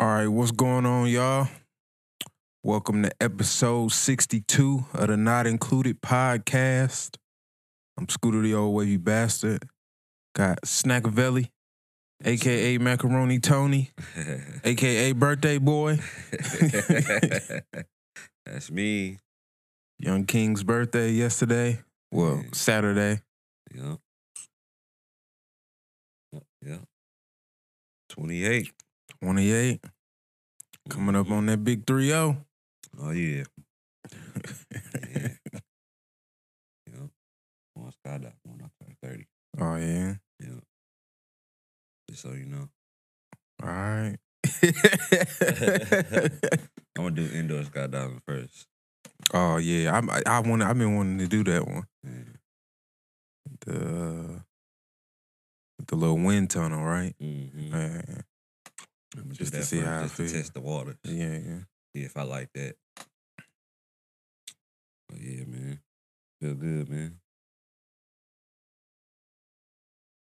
All right, what's going on, y'all? Welcome to episode 62 of the Not Included podcast. I'm Scooter the Old Wavy Bastard. Got Snackavelli, aka Macaroni Tony, aka Birthday Boy. That's me. Young King's birthday yesterday. Well, Yeah. Saturday. Yeah. Yep. Yep. 28. 28. Coming up on that big 3 0. Oh, yeah. Yeah. God died when I turned 30. Oh, yeah. Yep. Just so you know. All right. I'm going to do indoor skydiving first. oh, yeah. I, I, I want. I've been wanting to do that one. Yeah. The, the little wind tunnel, right? Mm-hmm. Yeah. I'm just to see first, how just to feel. test the waters. Yeah, yeah. See if I like that. But yeah, man. Feel good, man.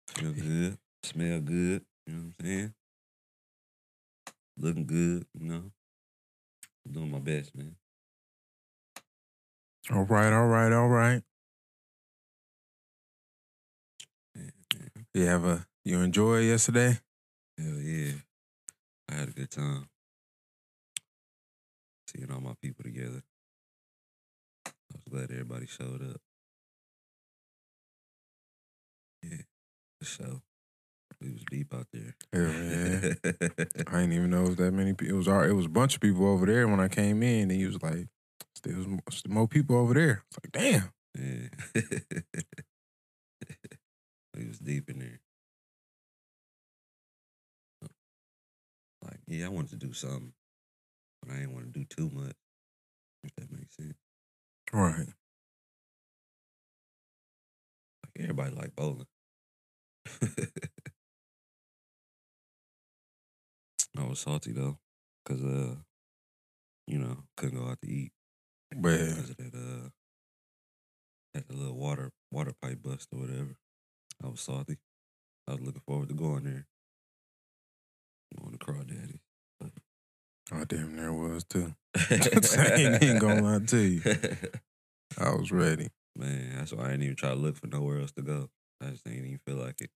Feel good. Smell good. You know what I'm saying? Looking good, you know. Doing my best, man. All right, all right, all right. Yeah, man. You have a you enjoy yesterday? Hell yeah. I had a good time. Seeing all my people together. I was glad everybody showed up. Yeah, for sure. We was deep out there. Yeah. I didn't even know it was that many people. It was all, it was a bunch of people over there when I came in, and he was like, "There was mo- still more people over there." It's like, damn. Yeah. we was deep in there. Like, yeah, I wanted to do something, but I didn't want to do too much. If that makes sense. Right. Like everybody like bowling. I was salty though, cause uh, you know, couldn't go out to eat But because of that uh, had the little water water pipe bust or whatever. I was salty. I was looking forward to going there. Going to Crawdaddy. oh damn, there was too. I ain't even gonna lie to you. I was ready. Man, that's why I didn't even try to look for nowhere else to go. I just didn't even feel like it.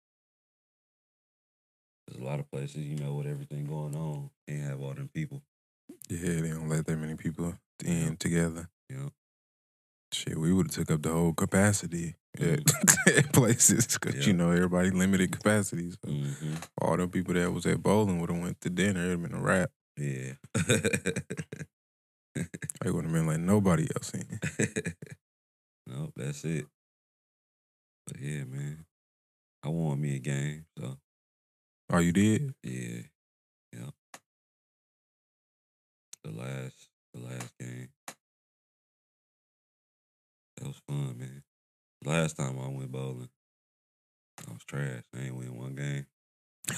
There's a lot of places, you know, with everything going on, can't have all them people. Yeah, they don't let that many people in together. Know, Shit, we would have took up the whole capacity at, Mhm. at places because Yeah. you know everybody limited capacities. So hmm all them people that was at bowling would have went to dinner. It'd been a wrap. yeah. They would have been like nobody else in. nope, that's it. But yeah, man, I won me a game, so Oh, you did? yeah, yeah. The last fun, man. Last time I went bowling, I was trash. I ain't win one game.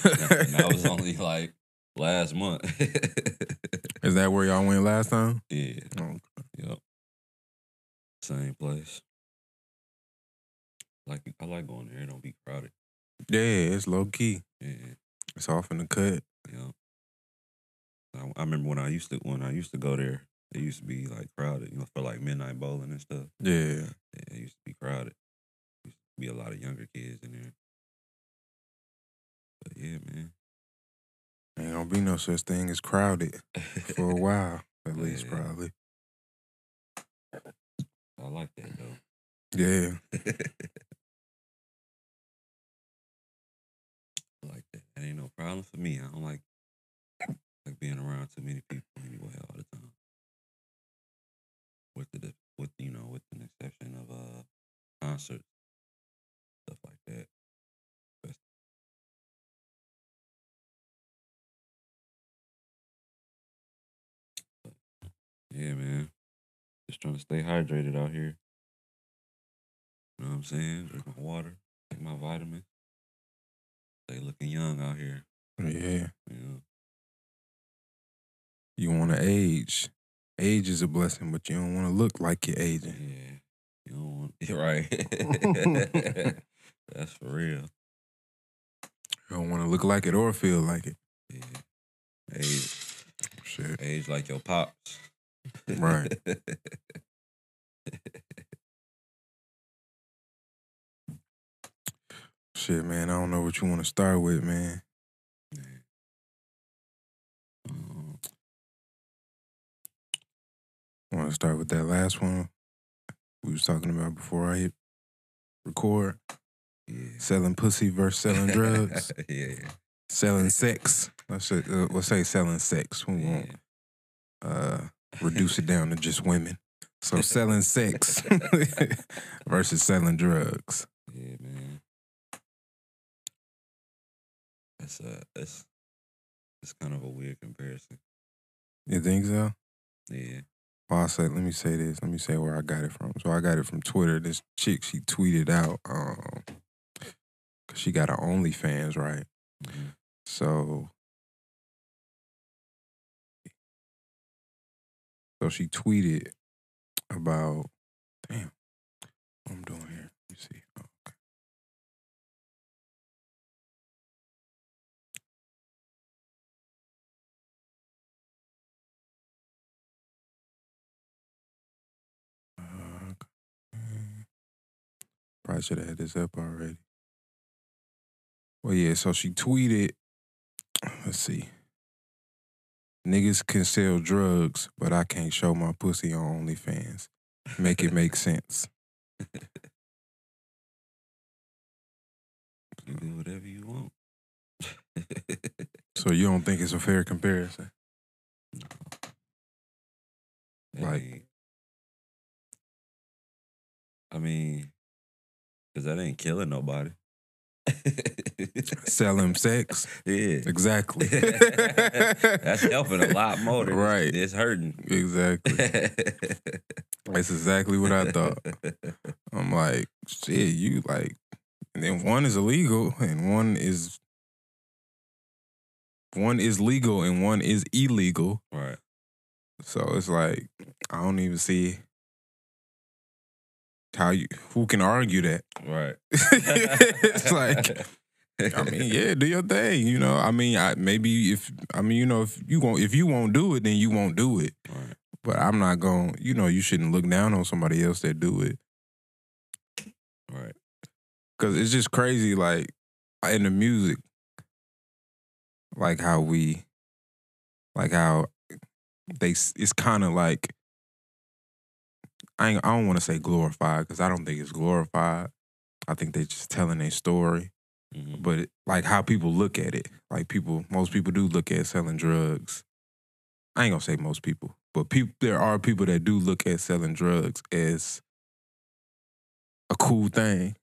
That was only like last month. Is that where y'all went last time? yeah, Oh, yep. Same place. Like I like going there. It don't be crowded. yeah, it's low key. Yeah, It's off in the cut. yeah. I, I remember when I used to when I used to go there. It used to be like crowded, you know, for like midnight bowling and stuff. Yeah. Yeah, it used to be crowded. Used to be a lot of younger kids in there. But yeah, man. Ain't gonna be no such thing as crowded for a while, at least Yeah. probably. I like that though. Yeah. I like that. That ain't no problem for me. I don't like like being around too many people anyway all the time. With the with you know, with an exception of uh concerts, stuff like that. But, Yeah, man. Just trying to stay hydrated out here. You know what I'm saying? Drink my water, take my vitamins. Stay looking young out here. Yeah. You know? You wanna age. Age is a blessing, but you don't wanna look like you're aging. Yeah. You don't want right. That's for real. You don't wanna look like it or feel like it. Yeah. Age Shit. Age like your pops. Right. Shit, man, I don't know what you want to start with, man. Want to start with that last one we was talking about before I hit record? yeah. Selling pussy versus selling drugs, yeah. selling sex. Let's say, uh, let's say selling sex. We Yeah. won't uh, reduce it down to just women. So selling sex versus selling drugs. Yeah, man. That's a that's that's kind of a weird comparison. You think so? Yeah. Well, I said, let me say this. Let me say where I got it from. So I got it from Twitter. This chick, she tweeted out, um, cause she got her OnlyFans, right? Mhm. So, so she tweeted about, damn, what I'm doing Probably should have had this up already. Well, yeah, so she tweeted, let's see. Niggas can sell drugs, but I can't show my pussy on OnlyFans. Make it make sense. You do whatever you want. So you don't think it's a fair comparison? Like- I mean, cause that ain't killing nobody. Selling sex? yeah. Exactly. That's helping a lot more than Right. it's hurting. Exactly. That's exactly what I thought. I'm like, shit, you like, and then one is illegal and one is, one is legal and one is illegal. right. So it's like, I don't even see how you, who can argue that? Right. it's like, I mean, yeah, do your thing. You know, I mean, I maybe if I mean, you know, if you won't if you won't do it, then you won't do it. Right. But I'm not going. You know, you shouldn't look down on somebody else that do it Right. because it's just crazy. Like in the music, like how we, like how they. It's kind of like I ain't, I don't want to say glorified because I don't think it's glorified. I think they're just telling their story. Mhm. but it- like how people look at it, like people, most people do look at selling drugs. I ain't gonna say most people, but people, there are people that do look at selling drugs as a cool thing.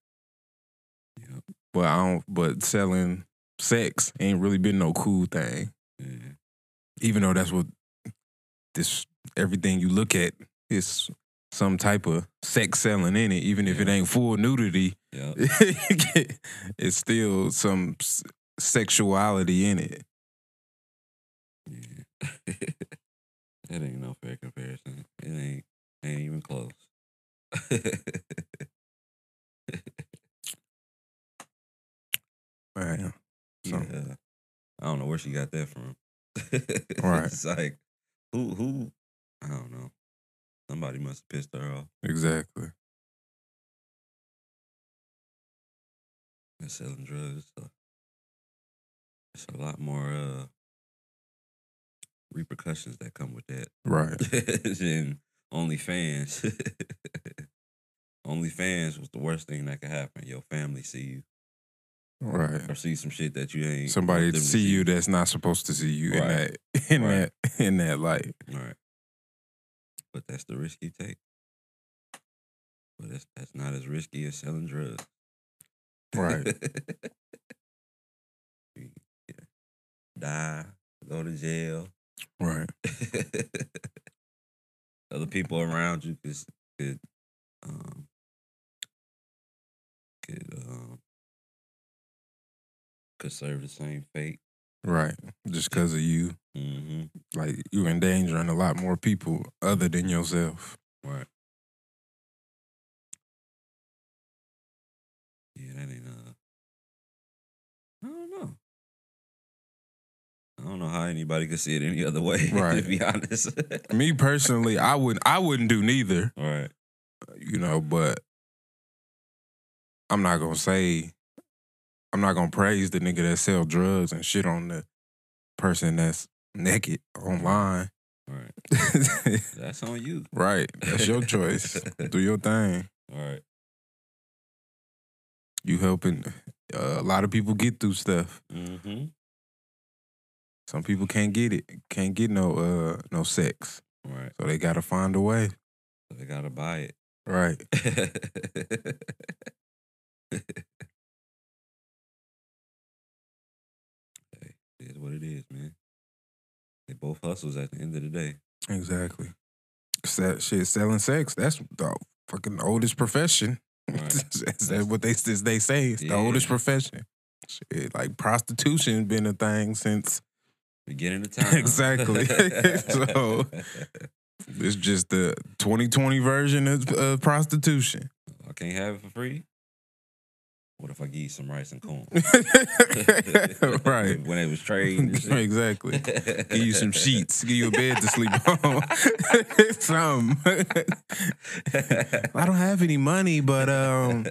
But I don't. But selling sex ain't really been no cool thing, Yeah. even though that's what this everything you look at is some type of sex selling in it, even if it ain't full nudity. Yep. it's still some sexuality in it. Yeah. that ain't no fair comparison. It ain't ain't even close. Right. So yeah. I don't know where she got that from. Right. It's like who who I don't know. Somebody must have pissed her off. exactly. And selling drugs. So it's a lot more uh repercussions that come with that. Right. than OnlyFans. OnlyFans was the worst thing that could happen. Your family see you Right. or see some shit that you ain't. Somebody to see you that's not supposed to see you in that in Right. that in that light. Right. But that's the risk you take. But that's that's not as risky as selling drugs. Right. Die, go to jail. Right. Other people around you could could um could um could serve the same fate. Right. Just because of you, Mm-hmm. like you're endangering a lot more people other than yourself. Right. Yeah, that ain't uh I don't know. I don't know how anybody could see it any other way. Right. to be honest. Me personally, I wouldn't. I wouldn't do neither. Right. you know, but I'm not gonna say I'm not gonna praise the nigga that sell drugs and shit on the person that's naked online. All right. That's on you. right. That's your choice. Do your thing. All right. You helping uh, a lot of people get through stuff. Mm-hmm. Some people can't get it. Can't get no uh no sex. All right. So they gotta find a way. So they gotta buy it. Right. what it is, man. They both hustles at the end of the day. Exactly. Se- shit, selling sex, that's the fucking oldest profession. Right. That's that what they they say. It's the oldest profession. Shit, like prostitution been a thing since Beginning of time. Exactly. So- it's just the 2020 version of uh, prostitution. I can't have it for free. What if I give you some rice and corn? right. when it was shit. exactly. Give you some sheets. Give you a bed to sleep on. Something. I don't have any money, but um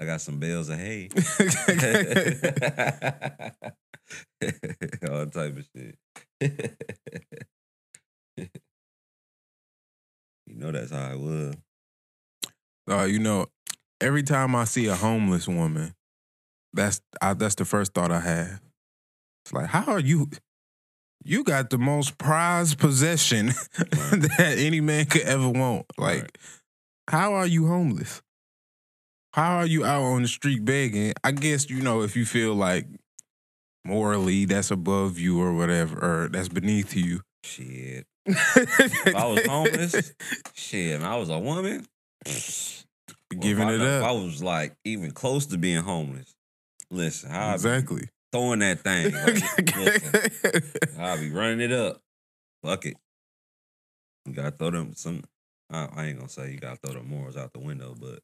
I got some bales of hay. All type of shit. you know that's how I was. Uh, you know, every time I see a homeless woman, that's I, that's the first thought I have. It's like, how are you? You got the most prized possession that any man could ever want. Like, Right. how are you homeless? How are you out on the street begging? I guess you know if you feel like morally that's above you or whatever, or that's beneath you. Shit. If I was homeless, shit, and I was a woman. Well, giving I, it If I was like even close to being homeless, listen, be Exactly. throwing that thing. Like, listen, I'll be running it up. Fuck it. You gotta throw them some. I, I ain't gonna say you gotta throw the morals out the window, but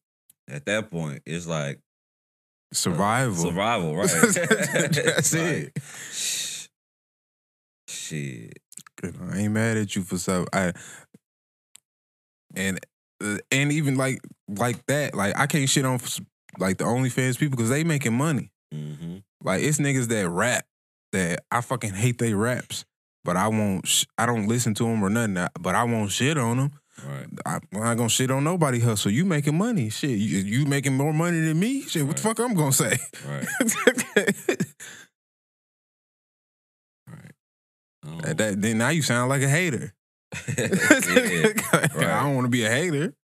at that point, it's like Survival. survival, right? That's Like, it. sh- Shit. I ain't mad at you for stuff. I and uh, and even like like that, like I can't shit on like the OnlyFans people because they making money. Mm-hmm. Like it's niggas that rap that I fucking hate they raps, but I won't. Sh- I don't listen to them or nothing. I- But I won't shit on them. Right. I, I'm not gonna shit on nobody hustle. You making money, shit. You, you making more money than me, shit. What the fuck I'm gonna say? Right. Right. Oh. At that, then now you sound like a hater. Yeah. I don't want to be a hater.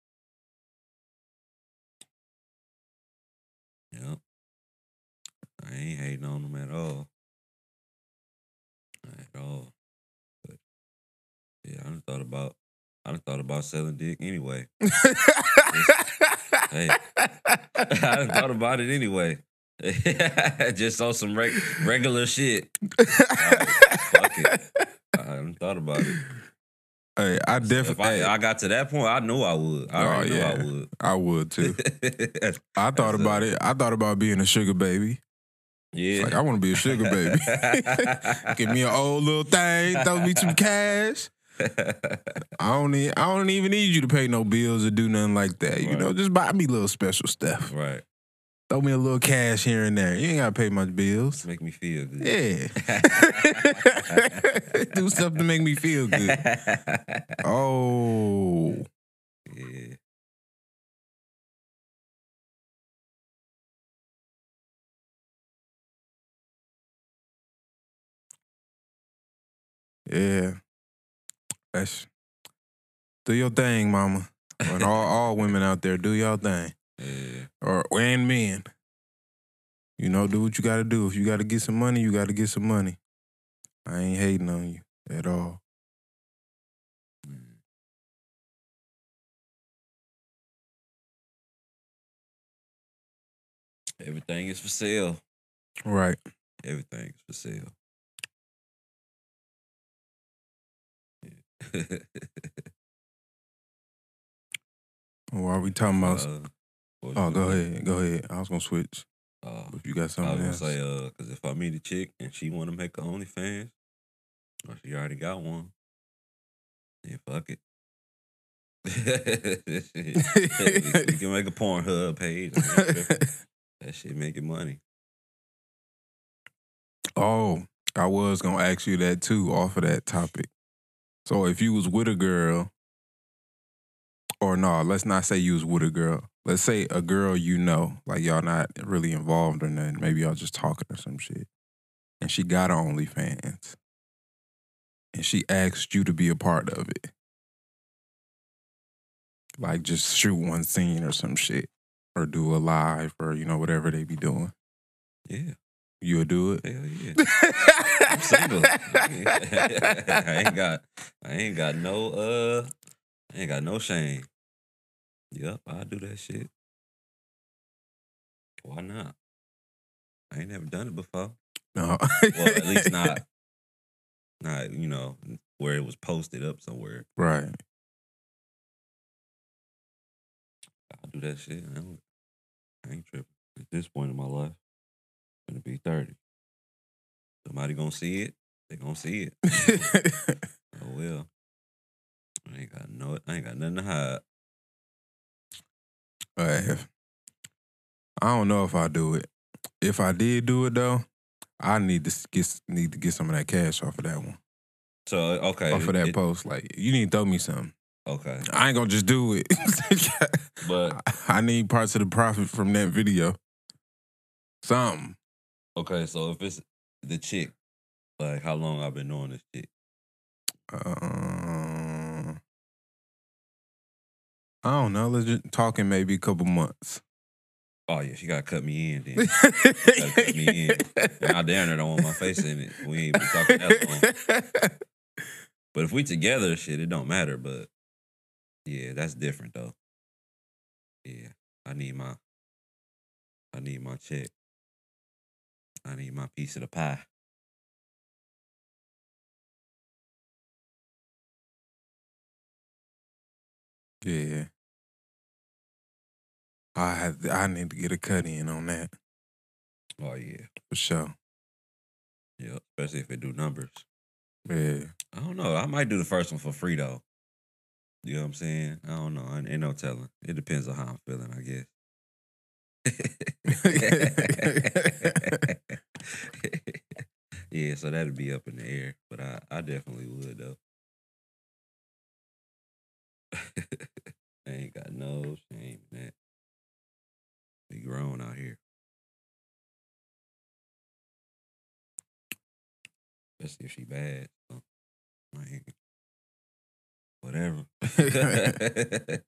Yep. I ain't hating on them at all. At all. But yeah, I done thought about I done thought about selling dick anyway. Hey. I done thought about it anyway. Just on some reg- regular shit. fuck it. I done thought about it. Hey, I definitely, I, I got to that point, I knew I would. I Oh, yeah. I would. I would too. I thought about it. I thought about being a sugar baby. yeah. It's like I want to be a sugar baby. Give me an old little thing, throw me some cash. I don't need. I don't even need you to pay no bills or do nothing like that. You Right. know, just buy me little special stuff. right. Throw me a little cash here and there. You ain't gotta pay much bills. Make me feel good. Yeah. do stuff to make me feel good. Oh. yeah. Yeah. That's do your thing, mama. And all, all women out there, do your thing. Yeah. Or and men. You know, do what you gotta do. If you gotta get some money, you gotta get some money. I ain't hating on you at all. Everything is for sale. Right. Everything is for sale. Yeah. What are we talking about? Uh, oh, go ahead. Go ahead. I was gonna switch. Uh, If you got something, I was gonna else, say, uh, because if I meet a chick and she want to make a OnlyFans, or she already got one, then fuck it. you can make a Pornhub page. I ain't tripping. that shit making money. oh, I was gonna ask you that too, off of that topic. So if you was with a girl, or no, let's not say you was with a girl. Let's say a girl you know, like y'all not really involved or nothing. Maybe y'all just talking or some shit. And she got her OnlyFans. And she asked you to be a part of it. Like just shoot one scene or some shit. Or do a live or, you know, whatever they be doing. Yeah, You'll do it. hell yeah. I'm single. I ain't got, I ain't got no, uh, I ain't got no shame. Yep, I do that shit. Why not? I ain't never done it before. No. Well, at least not, not you know where it was posted up somewhere. Right. I do that shit. I, don't, I ain't tripping. At this point in my life, I'm gonna be thirty. Somebody gonna see it. They gonna see it. Oh well. I ain't got no. I ain't got nothing to hide. But I don't know if I do it. If I did do it though, I need to get need to get some of that cash off of that one. So okay, off of that it- post. Like you need to throw me something. okay, I ain't gonna just do it. but I need parts of the profit from that video. Something. okay. So if it's the chick, like how long I've been knowing this chick? Uh, I don't know. Let's just talking maybe a couple months. Oh yeah, she gotta cut me in then. Cut me in. I damn don't want my face in it. We ain't been talking that long. But if we together, shit, it don't matter. But yeah, that's different though. Yeah, I need my, I need my check. I need my piece of the pie. Yeah. I have, I need to get a cut in on that Oh yeah, for sure. yeah. Especially if it do numbers. Yeah. I don't know. I might do the first one for free though. You know what I'm saying? I don't know. Ain't ain't no telling. It depends on how I'm feeling, I guess. yeah, so that'd be up in the air, but I, I definitely would though. I ain't got no shame in that. We grown out here. Especially if she bad. So, whatever.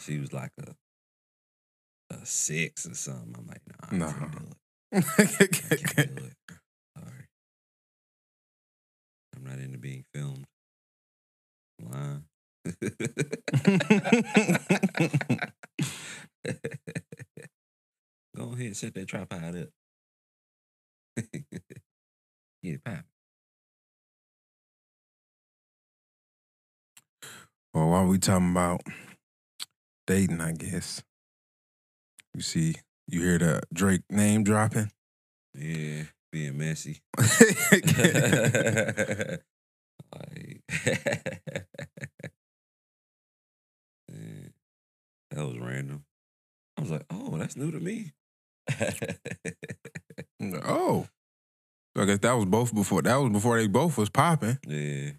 She was like a a six or something. I'm like, nah, I Nah. can't do it. I can't do it. Sorry. I'm not into being filmed. I'm lying. Go ahead, set that tripod up. Get it poppin'. well, while we talking about dating, I guess. You see, you hear the Drake name dropping? Yeah, being messy. like, Man, Eh, that was random. I was like, oh, that's new to me. oh. So I guess that was both before that was before they both was popping. yeah,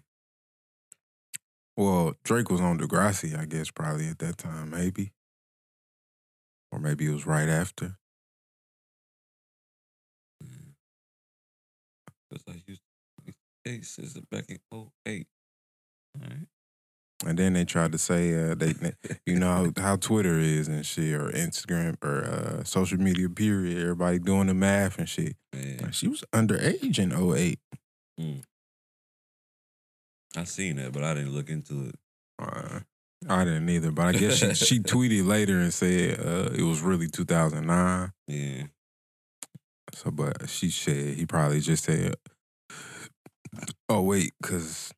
Well, Drake was on Degrassi, I guess, probably at that time, maybe. Or maybe it was right after. Mm. because I used to hey, since back in 08. Right. And then they tried to say uh, they, you know how, how Twitter is and shit, or Instagram, or uh, social media. Period. Everybody doing the math and shit. Like, she was underage in 08. I seen that, but I didn't look into it. Uh, I didn't either, but I guess she she tweeted later and said uh, it was really 2009. Yeah, So, but she said he probably just said, "Oh wait," because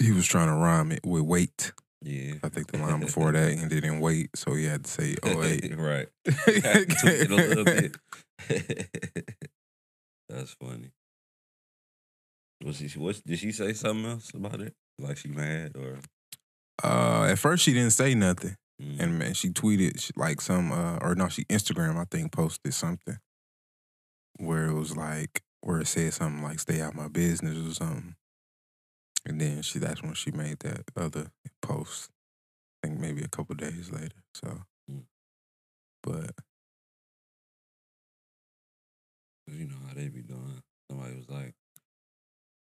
he was trying to rhyme it with "wait." Yeah. I think the line before that ended in wait, so he had to say 08. right. It a little bit. That's funny. Was she? What did she say? Something else about it? Like she mad or? Uh, at first she didn't say nothing, Mm. and man, she tweeted she- like some, uh, or no, she Instagram I think posted something where it was like where it said something like "stay out my business" or something, and then she that's when she made that other post. I think maybe a couple days later. So, Mm. but you know how they be doing. Somebody was like,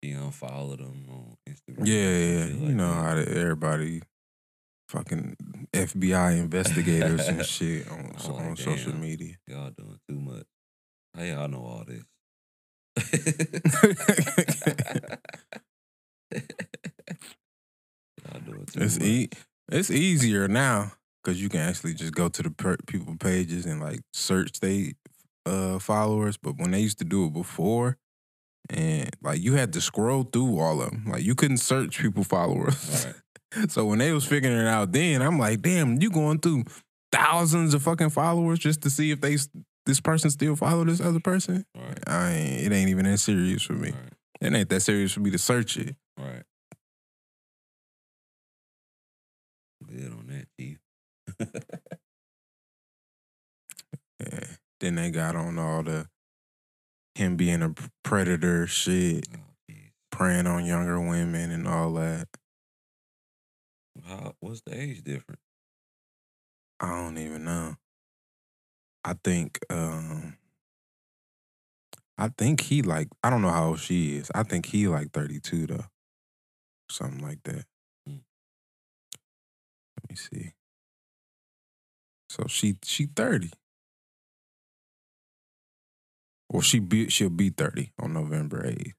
he unfollowed them on Instagram. yeah, yeah, shit you know that. how they, everybody. Fucking FBI investigators and shit on I'm like, on social media. Y'all doing too much. How y'all know all this? y'all doing too It's e- it's easier now because you can actually just go to the per- people pages and like search they uh followers. But when they used to do it before, and like you had to scroll through all of them, like you couldn't search people followers. Right. so when they was figuring it out, then I'm like, damn, you going through thousands of fucking followers just to see if they this person still follow this other person. Right. I ain't, it ain't even that serious for me. Right. It ain't that serious for me to search it. Right. Yeah. Then they got on all the him being a predator shit, oh, preying on younger women and all that. How, what's the age difference? I don't even know. I think um I think he like I don't know how old she is. I think he like 32 though. Something like that. Hmm. Let me see. So she she 30. Well, she be she'll be 30 on November 8th.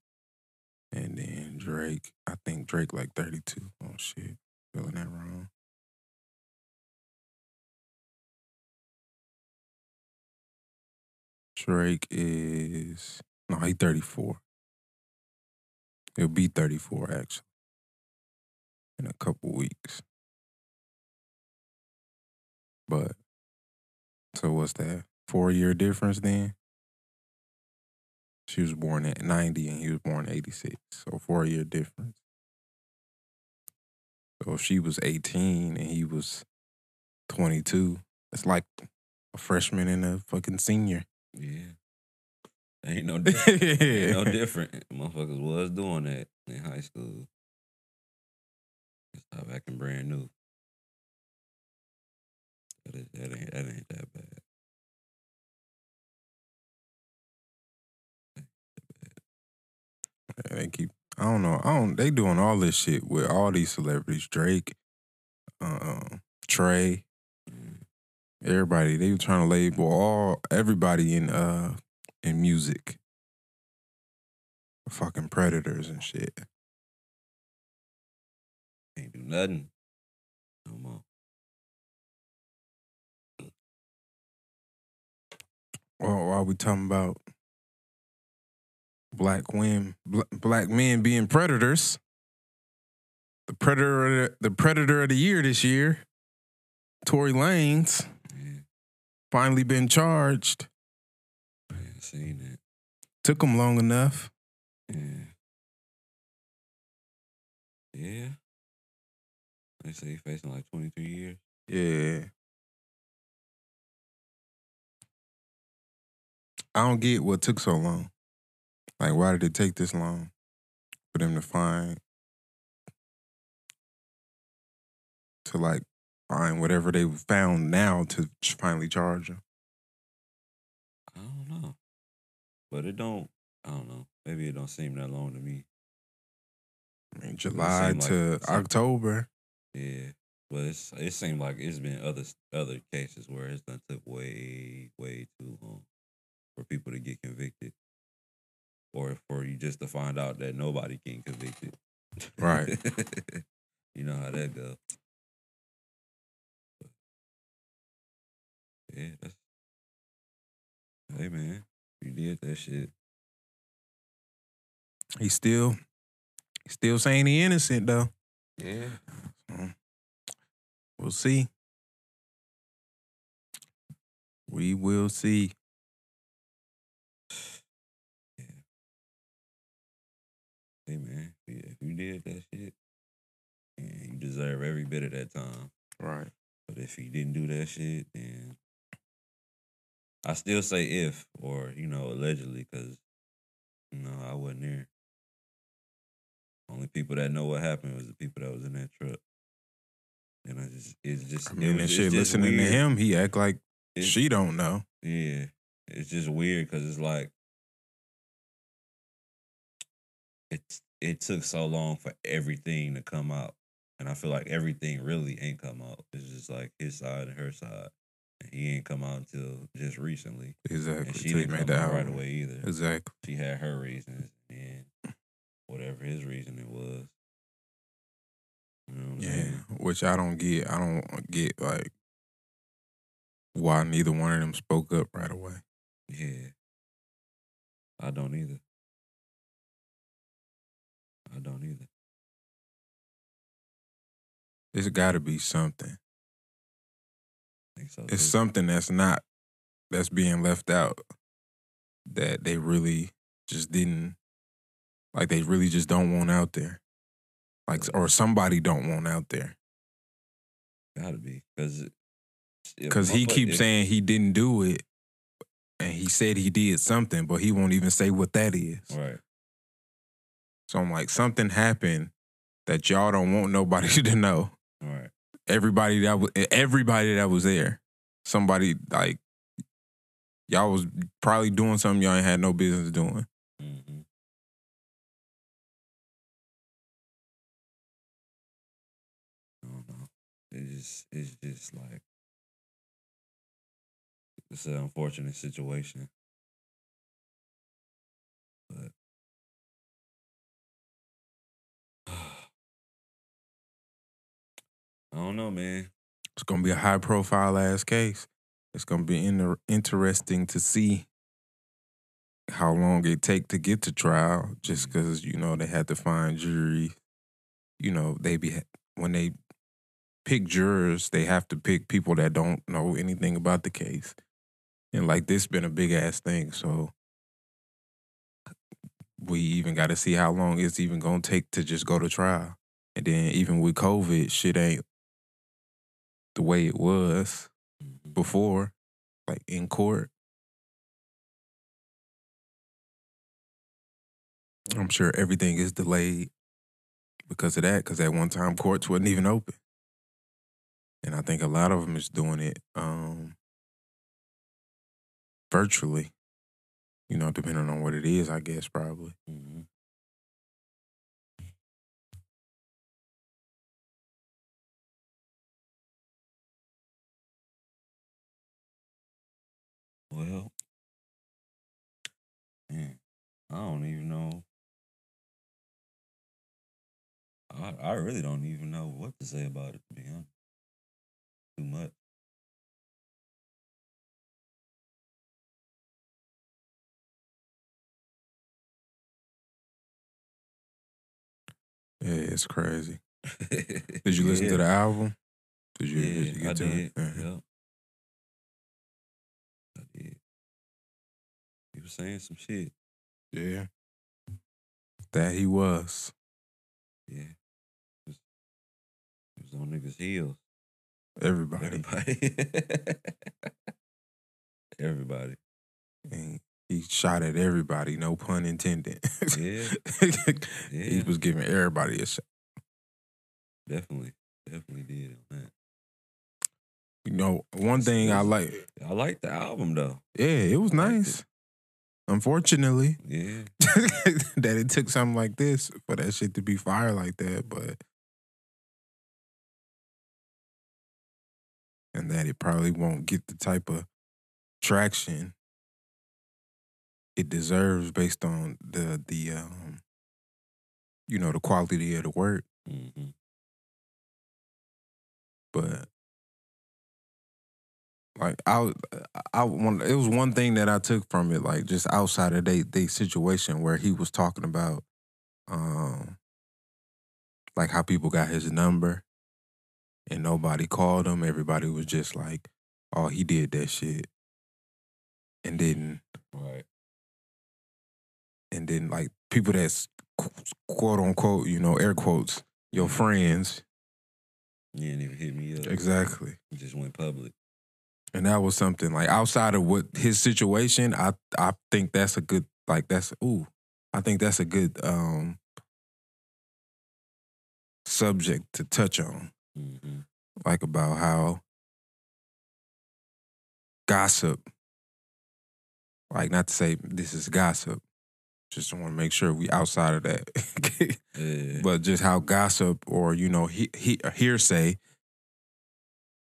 And then Drake, I think Drake like 32. Oh shit. Feeling that wrong. Drake is no, he 34. He'll be 34 actually. In a couple weeks. But so what's that? Four year difference then? She was born at 90 and he was born 86. So four year difference. So if she was 18 and he was 22, it's like a freshman and a fucking senior. Yeah. Ain't no different. Ain't no different. Motherfuckers was doing that in high school. Stop acting brand new. That, is, that ain't that ain't They keep. I don't know. I don't. They doing all this shit with all these celebrities. Drake, um, Trey, Mm. everybody. They were trying to label all everybody in uh in music. Fucking predators and shit. Can't do nothing. No more. Well, while we talking about black women, bl- black men being predators, the predator, of the, predator of the year this year, Tory Lanez, Yeah, finally been charged. man, seen that. Took him long enough. Yeah. Yeah. They say he facing like 23 years. Yeah. I don't get what took so long. Like, why did it take this long for them to find, to like find whatever they found now to finally charge them? I don't know. But it don't, I don't know. Maybe it don't seem that long to me. I mean, July like to October. Yeah. But it's it seemed like it's been other other cases where it's done took way, way too long for people to get convicted. Or for you just to find out that nobody getting convicted. Right. you know how that go. But, yeah, that's Hey man, you did that shit. He's still, still saying he innocent though. Yeah. So, We'll see. We will see. Hey man, if you did that shit, and you deserve every bit of that time. Right. But if he didn't do that shit, then I still say if or you know allegedly because you know I wasn't there. Only people that know what happened was the people that was in that truck. And I just it's just I mean, it and was, shit. it's Listening to him, he act like It- she don't know. Yeah, it's just weird because it's like it's it took so long for everything to come out, and I feel like everything really ain't come out. It's just like his side and her side, and he ain't come out until just recently, Exactly. and she till didn't come out right away either. Exactly. She had her reasons, and whatever his reason it was. You know Yeah, saying? which I don't get. I don't get like why neither one of them spoke up right away. Yeah. I don't either. I don't either. It's got to be something. So. It's too. something that's not that's being left out that they really just didn't like. They really just don't want out there, like or somebody don't want out there Gotta be because because he keeps saying he didn't do it, and he said he did something, but he won't even say what that is. right. So I'm like, something happened that y'all don't want nobody to know. Right. Everybody that was everybody that was there, somebody like y'all was probably doing something y'all ain't had no business doing. Mm-hmm. I don't know. It's just it's just like it's an unfortunate situation. But I don't know, man. It's gonna be a high profile ass case. It's gonna be inter- interesting to see how long it take to get to trial. Just mm-hmm. because you know they had to find jury. You know they be when they pick jurors, they have to pick people that don't know anything about the case. And like this been a big ass thing, so we even got to see how long it's even gonna take to just go to trial. And then even with COVID, shit ain't the way it was Mhm. before, like in court. I'm sure everything is delayed because of that. Because at one time courts wasn't even open, and I think a lot of them is doing it um, virtually. You know, depending on what it is, I guess probably. Mhm. Well, man, I don't even know. I I really don't even know what to say about it. To be honest, too much. Yeah, it's crazy. Did you listen to the album? Did you? Yeah, did you I to did. it? Uh-huh. Yep. Was saying some shit. Yeah. That he was. Yeah. It was, it was on niggas' heels. Everybody. Everybody. Everybody. And he shot at everybody, no pun intended. Yeah. He was giving everybody a shot. Definitely. Definitely did on that. You know, one thing I like, I like the album though. yeah, it was I nice. Unfortunately, Yeah. that it took something like this for that shit to be fire like that, but and that it probably won't get the type of traction it deserves based on the the um you know the quality of the work. hmm but like I, I one, it was one thing that I took from it, like just outside of they they situation where he was talking about, um, like how people got his number, and nobody called him. Everybody was just like, "Oh, he did that shit," and didn't. Right. and then like people that's quote unquote, you know, air quotes, your friends, You didn't even hit me up. exactly. Just went public. And that was something like outside of what his situation, I I think that's a good like that's ooh, I think that's a good um subject to touch on. hmm Like about how gossip, like not to say this is gossip, just want to make sure we outside of that. Yeah. but just how gossip or you know he, he hearsay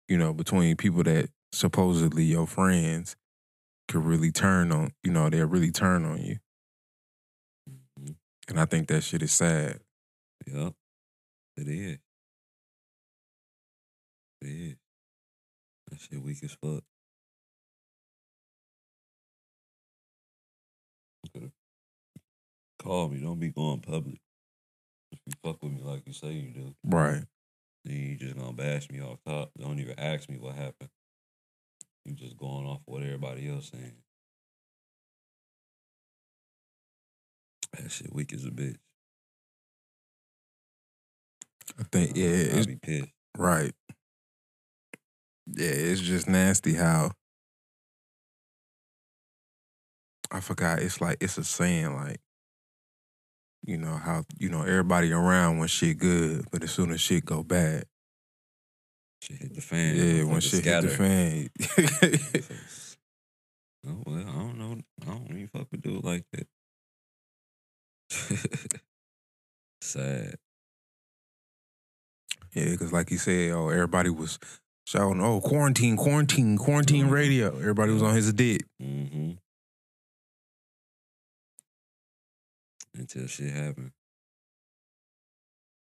you know between people that supposedly your friends could really turn on you know they'll really turn on you Mhm. and i think that shit is sad Yep. It is. It is. That shit weak as fuck. Call me. Don't be going public. If you fuck with me like you say you do, right then you just gonna bash me off top. Don't even ask me what happened. You just going off what everybody else saying. That shit weak as a bitch. i think yeah I'd it's be pissed. right yeah it's just nasty how i forgot it's like it's a saying like you know how you know everybody around when shit good but as soon as shit go bad Shit hit the fan. Yeah, when shit hit the fan. oh well, I don't know. I don't even fuck with dude like that. Sad. yeah, because like you said, oh, everybody was shouting, oh, quarantine, quarantine, quarantine Mhm. radio. Everybody was on his dick. Mm-hmm. Until shit happened.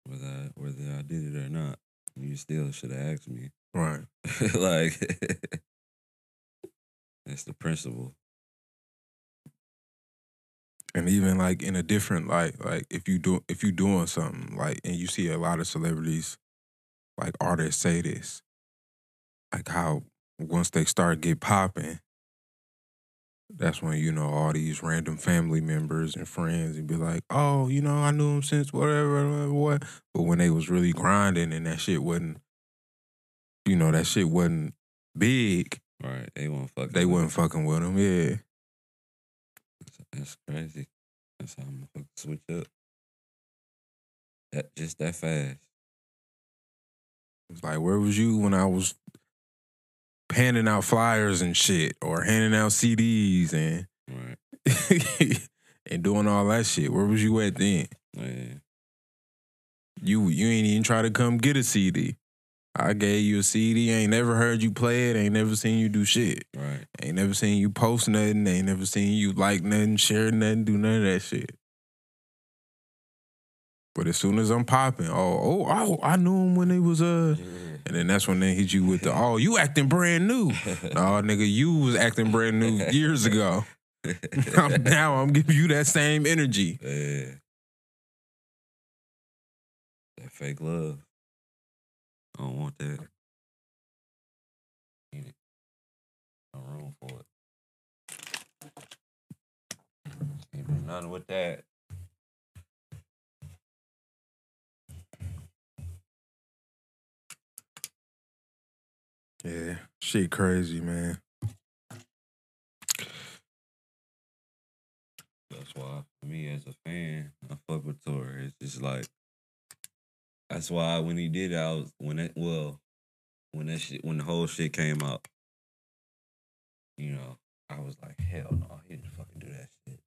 Whether I, whether I did it or not, you still should have asked me. Right. like that's the principle. And even like in a different like like if you do if you doing something like and you see a lot of celebrities like artists say this, like how once they start get popping, that's when you know all these random family members and friends and be like, oh, you know, I knew him since whatever, whatever, what. But when they was really grinding and that shit wasn't, you know, that shit wasn't big, Right. They won't fuck. they wasn't fucking with him. Yeah, That's crazy. That's how I'm gonna switch up. That just that fast. it's like where was you when I was handing out flyers and shit, or handing out CDs and Right. and doing all that shit? Where was you at then? Yeah. You you ain't even try to come get a CD. I gave you a CD. Ain't never heard you play it. Ain't never seen you do shit. Right. Ain't never seen you post nothing. Ain't never seen you like nothing, share nothing, do none of that shit. But as soon as I'm popping, oh, oh, oh, I knew him when he was uh, and then that's when they hit you with the, oh, you acting brand new. No, nigga, you was acting brand new years ago. now I'm giving you that same energy. Yeah. That fake love. I don't want that. Need it. No room for it. Can't nothing with that. Yeah, shit crazy, man. That's why, for me as a fan, I fuck with Tory. It's just like that's why when he did, it, I was when it well, when that shit, when the whole shit came out, you know, I was like, hell no, he didn't fucking do that shit.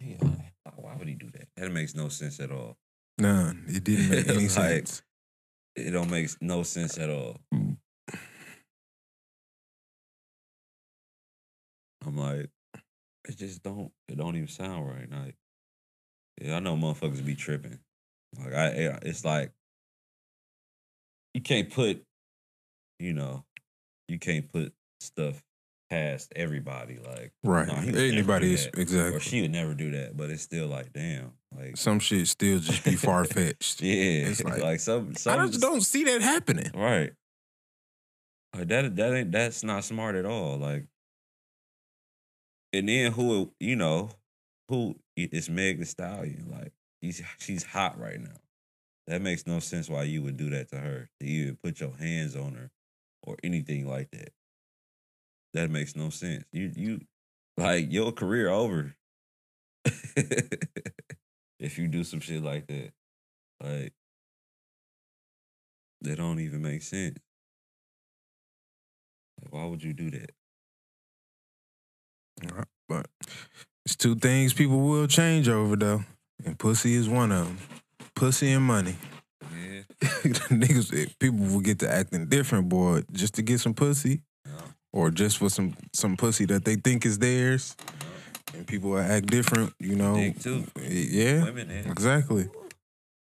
Yeah, uh, why would he do that? That makes no sense at all. None. It didn't make any like- sense. It don't make no sense at all. I'm like, it just don't. It don't even sound right. Like, yeah, I know motherfuckers be tripping. Like, I, it's like you can't put, you know, you can't put stuff past everybody. Like, Right. Would Anybody is exactly. or she would never do that. But it's still like, damn, Like Some shit still just be far fetched. yeah, It's like, like- some some I just don't see that happening. right. Like that that ain't that's not smart at all. Like, and then who you know who is Meg The Stallion? Like he's she's hot right now. That makes no sense why you would do that to her. To even put your hands on her or anything like that. That makes no sense. You you like your career over. if you do some shit like that. Like that don't even make sense. Like why would you do that? But it's two things people will change over though, and pussy is one of them. Pussy and money. Yeah. Niggas, eh, people will get to acting different, boy, just to get some pussy, Yeah. or just for some some pussy that they think is theirs, and people will act different. You know, yeah, Women exactly.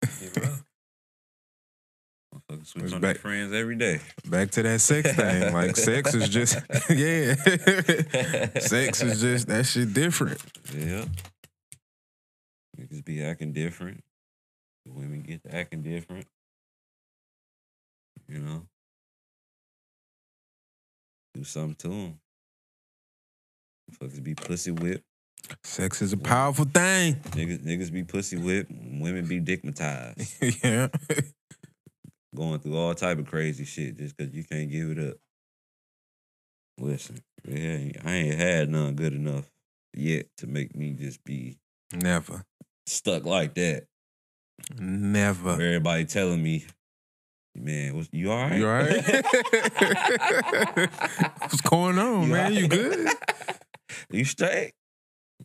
Motherfuckers switch on back- their friends every day. Back to that sex thing. Like sex is just yeah. sex is just that shit different. Yeah. Niggas be acting different. The women get to acting different. You know? Do something to them. Motherfuckers be pussy whipped. Sex is a powerful thing. Niggas, niggas be pussy whipped. Women be dickmatized. yeah. Going through all type of crazy shit just because you can't give it up. Listen, yeah, I ain't had none good enough yet to make me just be Never. stuck like that. Never. Everybody telling me, man, was you all right? You all right? What's going on, You man? all You good? you straight?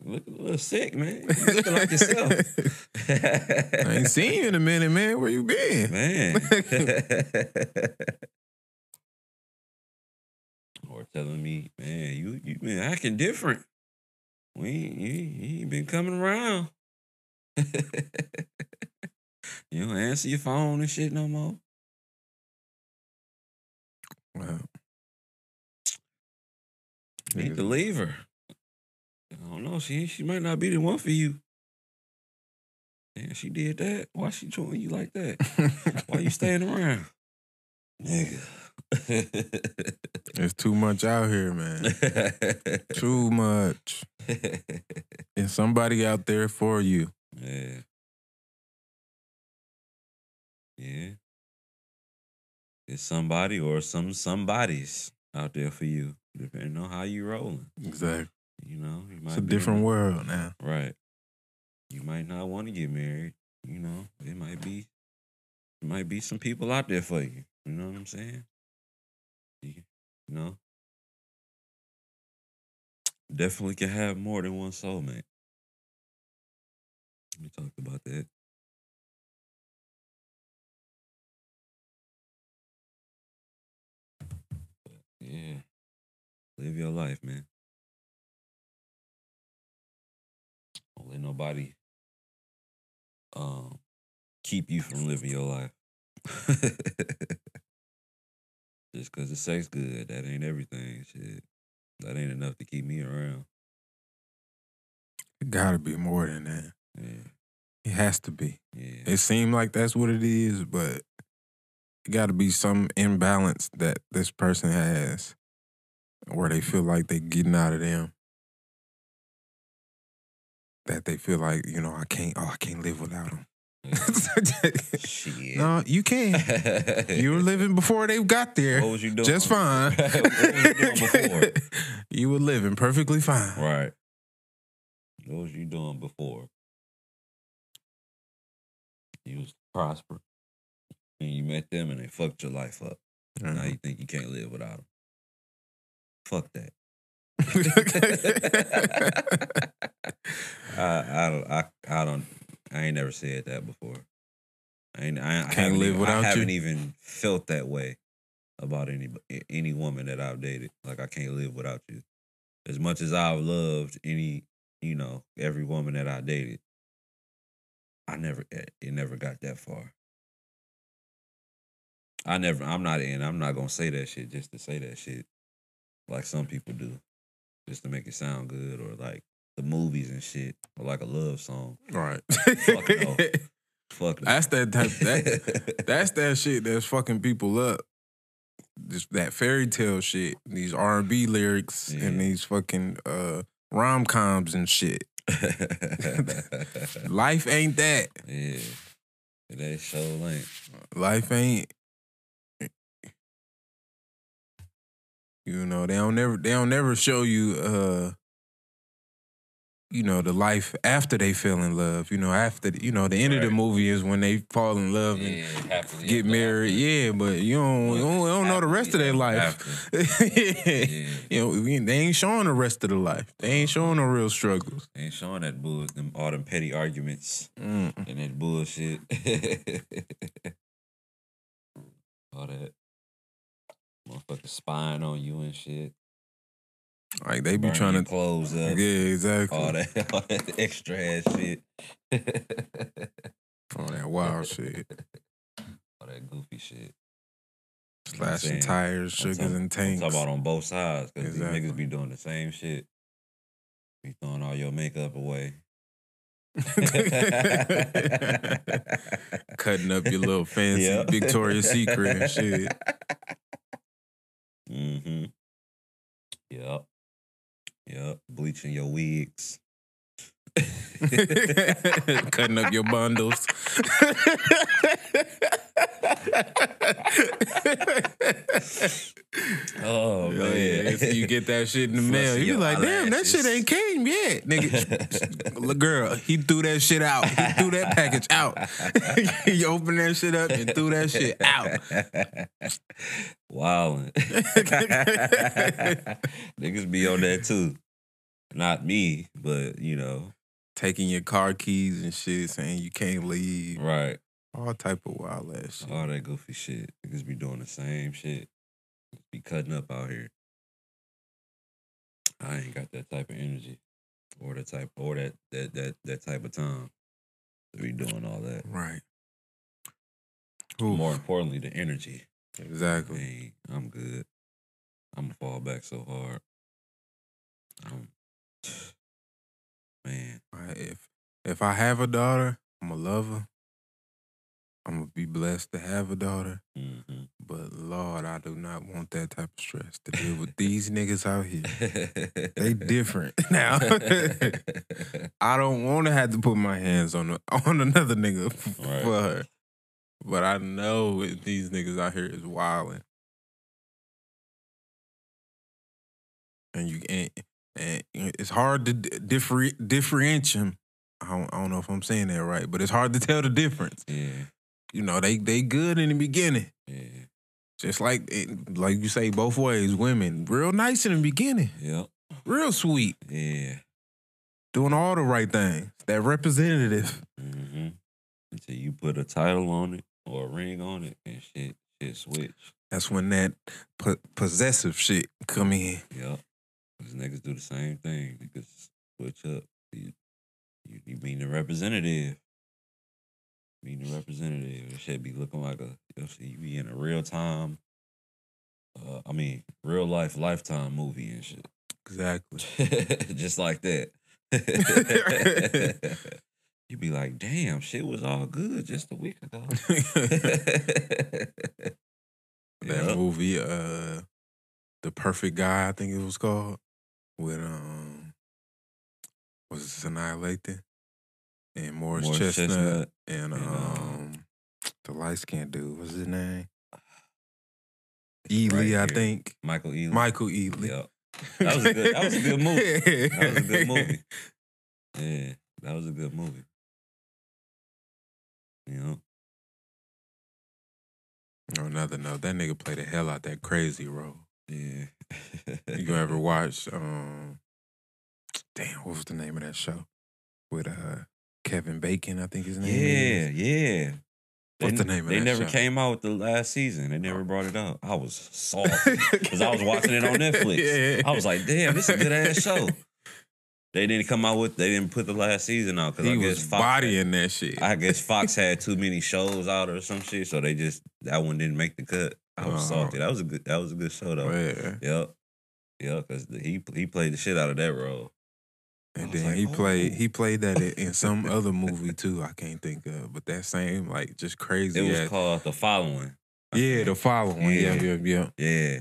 Look a little sick, man. You looking like yourself. I ain't seen you in a minute, man. Where you been? man. or telling me, man, you you been acting different. We ain't, you, ain't- you ain't been coming around. you don't answer your phone and shit no more. You need to leave her. I don't know. She she might not be the one for you. And she did that. Why she treating you like that? Why you staying around, nigga? There's too much out here, man. Too much. And somebody out there for you. yeah, yeah. It's somebody or some somebodies out there for you, depending on how you rolling. Exactly. You know, you might It's a different world now. Right. You might not want to get married. You know, it might be, it might be some people out there for you. You know what I'm saying? You, you know, definitely can have more than one soulmate. We talked about that. But, yeah, live your life, man. Don't let nobody um keep you from living your life. Just cause the sex good, that ain't everything. Shit. That ain't enough to keep me around. It gotta be more than that. Yeah. It has to be. Yeah. It seems like that's what it is, but it gotta be some imbalance that this person has where they feel like they're getting out of them. That they feel like, you know, I can't oh, I can't live without them. Shit. no, you can. You were living before they got there. What was you doing? Just fine. what was you doing before? you were living perfectly fine. Right. What was you doing before? You was prosper. And you met them and they fucked your life up. Now Mhm. you think you can't live without them. Fuck that. I, I don't I, I don't I ain't never said that before. I ain't I, I Can't haven't live even, without I you? haven't even felt that way about any any woman that I've dated. Like I can't live without you. As much as I've loved any, you know, every woman that I dated, I never it it never got that far. I never I'm not in, I'm not gonna say that shit just to say that shit like some people do. Just to make it sound good or like the movies and shit, or like a love song. Right. Fuck no. Fuck. no. That's that type. That that's that shit that's fucking people up. Just that fairy tale shit. These R and B lyrics and these fucking uh, rom coms and shit. Life ain't that. yeah. That show ain't. Life ain't. You know they don't never they don't never show you uh you know the life after they fell in love. You know after you know the end of the movie is when they fall in love and Yeah, get married. Yeah, but you don't you don't, you don't know the rest of their life. yeah. Yeah. You know, they ain't showing the rest of the life. They ain't showing no real struggles. They Ain't showing that bull, them all them petty arguments Mm. and that bullshit. all that motherfucker spying on you and shit. Like they be trying to. close up. Yeah, exactly. All that, all that extra ass shit. All that wild shit. All that goofy shit. You know what I'm Slashing tires, sugars, talking- and tanks. talking about on both sides because Exactly. these niggas be doing the same shit. Be throwing all your makeup away. Cutting up your little fancy Yep. Victoria's Secret and shit. Mm-hmm. Yep. Yep. Bleaching your wigs. Cutting up your bundles. oh man. yeah. You get that shit in the mail. You like, damn, that shit ain't came yet. Nigga, girl, he threw that shit out. He threw that package out. he opened that shit up and threw that shit out. Wow, Niggas be on that too. Not me, but you know, Taking your car keys and shit, saying you can't leave. right. All type of wild ass shit. All that goofy shit. Niggas be doing the same shit. Be cutting up out here. I ain't got that type of energy. Or that type or that that that that type of time to be doing all that. Right. Oof, More importantly, the energy. exactly. Man, I'm good. I'm gonna fall back so hard. Um, man, Right, If if I have a daughter, I'm gonna love her. I'm gonna be blessed to have a daughter. hmm But Lord, I do not want that type of stress to deal with these niggas out here. They different now. I don't want to have to put my hands on on another nigga f- Right. for her. But I know these niggas out here is wilding. And you and, and it's hard to differ, differentiate them. I don't, I don't know if I'm saying that right, but it's hard to tell the difference. yeah, You know, they they good in the beginning. yeah, Just like it, like you say both ways, women real nice in the beginning, yep, real sweet, yeah. doing all the right things. That representative. hmm Until you put a title on it or a ring on it, and shit, shit switch. That's when that po- possessive shit come in. Yep. Cause niggas do the same thing. Niggas switch up. You, you, you being the representative. Being the representative. It should be looking like a you be in a real time. Uh, I mean, real life lifetime movie and shit. Exactly. Just like that. You'd be like, damn, shit was all good just a week ago. that Yep. movie, uh, The Perfect Guy, I think it was called, with um, was it Sanaa Lathan and Morris, Morris Chestnut, Chestnut and and, um, the light skinned dude. What's his name? Right Ealy, I think. Michael Ealy. Michael Ealy. Yep. That was a good- that was a good movie. That was a good movie. Yeah, that was a good movie. You know, On another note, that nigga played the hell out that crazy role. Yeah. You ever watch um damn, what was the name of that show? With uh Kevin Bacon, I think his name Yeah, is. yeah. What's they, the name of that? They never show? came out with the last season. They never brought it up. I was salty because I was watching it on Netflix. Yeah. I was like, damn, this is a good ass show. They didn't come out with. They didn't put the last season out because I guess was Fox. bodying that shit. I guess Fox had too many shows out or some shit, so they just that one didn't make the cut. I was Oh. salty. That was a good. That was a good show though. yeah. Yep. Yep, because he he played the shit out of that role. And then like, he played "Oh." he played that in, in some other movie too. I can't think of, but that same like just crazy. It was ass- called The Following. I yeah, think. the following. Yeah, Yeah. yeah, yeah. Yeah.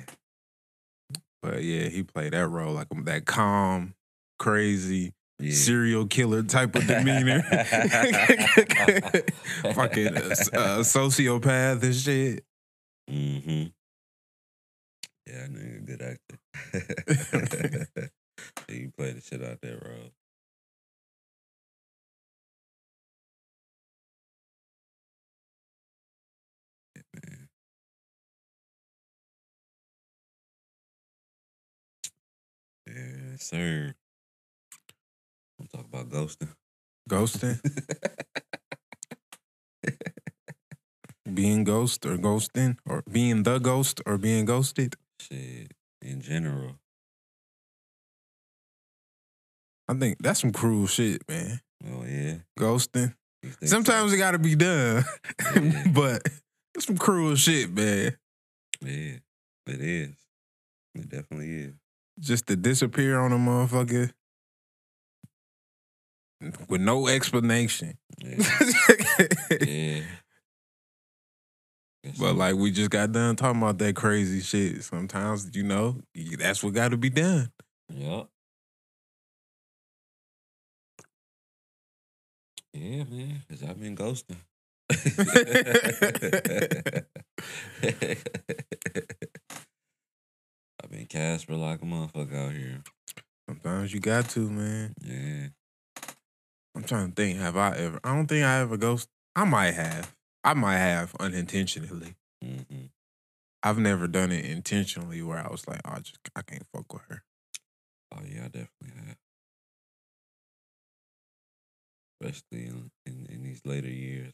But yeah, he played that role like that calm, crazy, Yeah. serial killer type of demeanor. Fucking uh, uh, sociopath and shit. Mm-hmm. Yeah, I know you're a good actor. you play the shit out that role. Yeah, man. Yeah, sir. I'm talking about ghosting. Ghosting, being ghost or ghosting, or being the ghost or being ghosted. Shit, in general. I think that's some cruel shit, man. Oh yeah. Ghosting. Think so? Sometimes it got to be done, Yeah. but it's some cruel shit, man. Yeah, it is. It definitely is. Just to disappear on a motherfucker with no explanation. Yeah. yeah. But like we just got done talking about that crazy shit. Sometimes you know that's what got to be done. Yup. Yeah, man, because I've been ghosting. I've been Casper like a motherfucker out here. Sometimes you got to, man. Yeah. I'm trying to think. Have I ever? I don't think I ever ghost. I might have. I might have unintentionally. hmm I've never done it intentionally where I was like, oh, I just I can't fuck with her. Oh, yeah, I definitely have. Especially in, in, in these later years.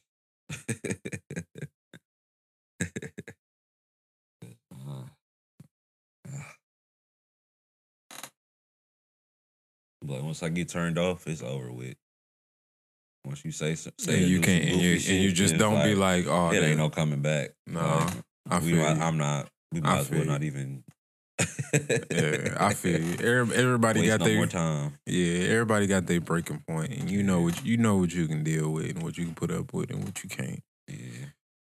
Uh, ah. But once I get turned off, it's over with. Once you say so- say and you can't, and you, and you just don't be like, oh, it ain't no coming back. No, Like, I we feel might, you. I'm not. We I might as well not even. yeah, I feel you. Everybody Waste got no their time. yeah. Everybody got their breaking point, and you know Yeah. what you know what you can deal with, and what you can put up with, and what you can't. Yeah,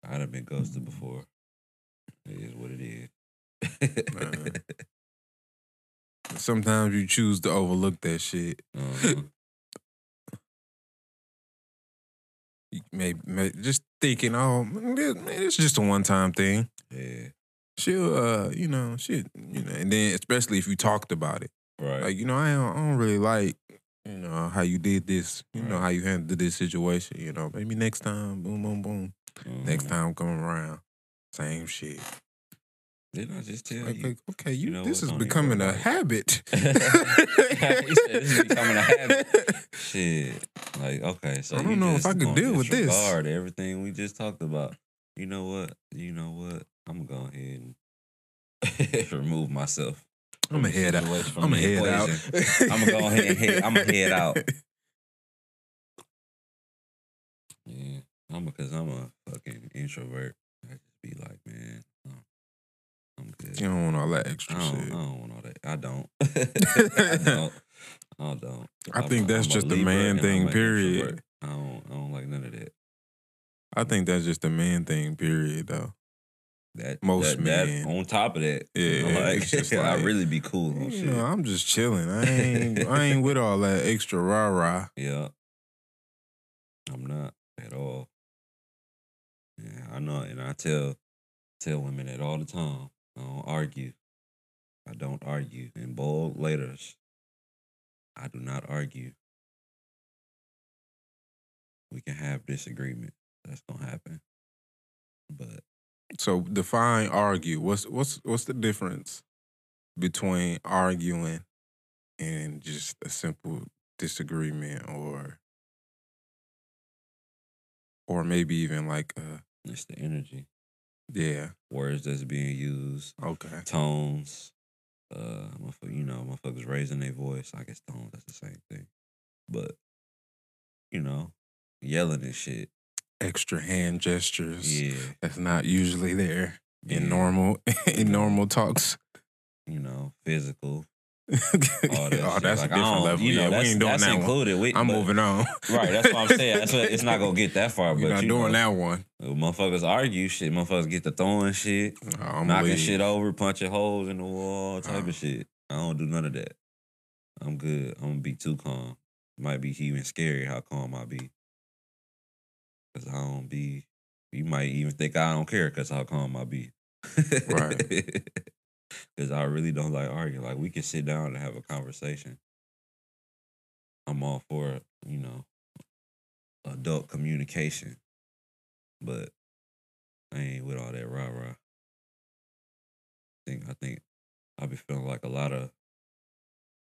I'd have been ghosted before. It is what it is. Sometimes you choose to overlook that shit. uh-huh. You Maybe, just thinking, oh, man, it's just a one time thing. Yeah, She'll, uh, you know, shit, you know, and then especially if you talked about it. right. Like, you know, I don't, I don't really like, you know, how you did this, you know, how you handled this situation, you know, maybe next time, boom, boom, boom. Next Mhm. time come around, same shit. Didn't I just tell Like, you? like, okay, you, you know this is becoming a habit. He said this is becoming a habit. Shit. Like, okay, so I don't you know if I could deal with this. everything we just talked about. You know what? You know what? I'm gonna go ahead and remove myself. I'm from a the head out. I'm a the head out. I'ma go ahead and head- I'ma head out. Yeah, I'm because I'm a fucking introvert. I just be like, man, I'm good. You don't want all that extra I don't, I don't want all that. I don't. I don't. I don't. I I'm think that's I'm just the man thing, period. I don't. I don't like none of that. I think that's just the man thing, period, though. That Most that, that- men. on top of that, Yeah, I'm like, I really be cool on shit. know, I'm just chilling. I ain't I ain't with all that extra rah rah. Yeah. I'm not at all. Yeah, I know, and I tell tell women that all the time. I don't argue. I don't argue. In bold letters, I do not argue. We can have disagreement. That's gonna happen. But So define argue. What's what's what's the difference between arguing and just a simple disagreement or or maybe even like uh it's the energy. Yeah, Words that's being used, okay. tones. Uh, you know, motherfuckers raising their voice. I guess tones, that's the same thing. But, you know, yelling and shit. Extra hand gestures. Yeah. That's not usually there in yeah. normal in normal talks. You know, physical. Oh, shit. that's Like, a different level. You know, yeah, we ain't doing that's that one. We, I'm but- moving on. Right, that's what I'm saying. That's what, it's not gonna get that far. We're but not you doing know, that one. Motherfuckers argue shit. Motherfuckers get to throwing shit, I'm knocking leave. shit over, punching holes in the wall, type Uh. of shit. I don't do none of that. I'm good. I'm gonna be too calm. Might be even scary how calm I be. Cause I don't be. You might even think I don't care because how calm I be. Right. Cause I really don't like arguing. Like we can sit down and have a conversation. I'm all for you know adult communication, but I ain't with all that rah rah. think I think I be feeling like a lot of.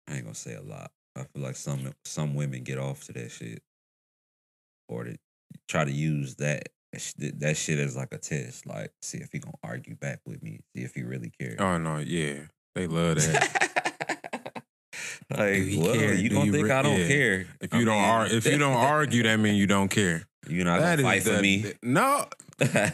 I ain't gonna say a lot. I feel like some some women get off to that shit, or to try to use that that shit is like a test. Like, see if he gonna argue back with me. See if he really cares. Oh no, yeah, they love that. like, Do well, care? you Do gonna you think re- I don't yeah. care? If I you don't mean, ar- if you don't argue, that means you don't care. You're not That gonna fight for me. the- no,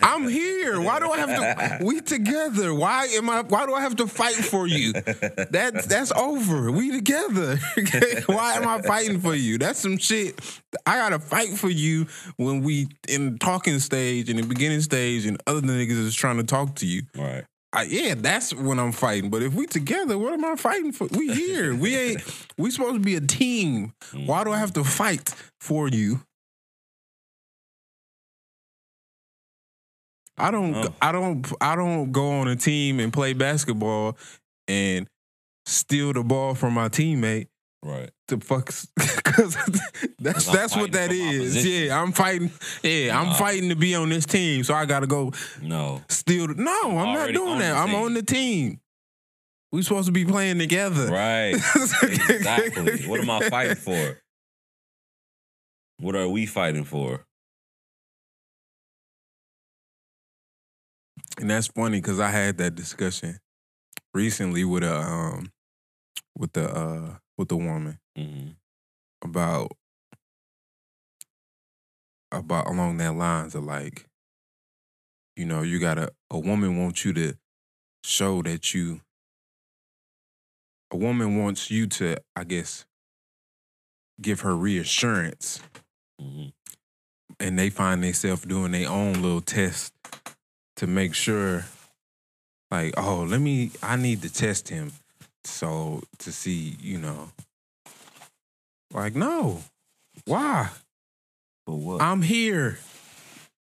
I'm here. Why do I have to? We together. Why am I? Why do I have to fight for you? That's that's over. We together. Why am I fighting for you? That's some shit. I gotta fight for you when we in the talking stage and the beginning stage, and other niggas is trying to talk to you. right. I, yeah, that's when I'm fighting. But if we together, what am I fighting for? We here. We ain't. We supposed to be a team. Why do I mm-hmm. have to fight for you? I don't. Oh. I don't. I don't go on a team and play basketball and steal the ball from my teammate Right. to fuck. Because that's I'm that's what that is. that for my is. position. Yeah, I'm fighting. Yeah, I'm fighting to be on this team. So I got to go No. steal. The, no, I'm not doing that. I'm on the team. We supposed to be playing together. Right. exactly. What am I fighting for? What are we fighting for? And that's funny because I had that discussion recently with a um with the uh with the woman hmm about about along that lines of like, you know, you gotta a woman wants you to show that you a woman wants you to, I guess, give her reassurance hmm and they find themselves doing their own little test to make sure like oh let me i need to test him so to see you know like no why But what? i'm here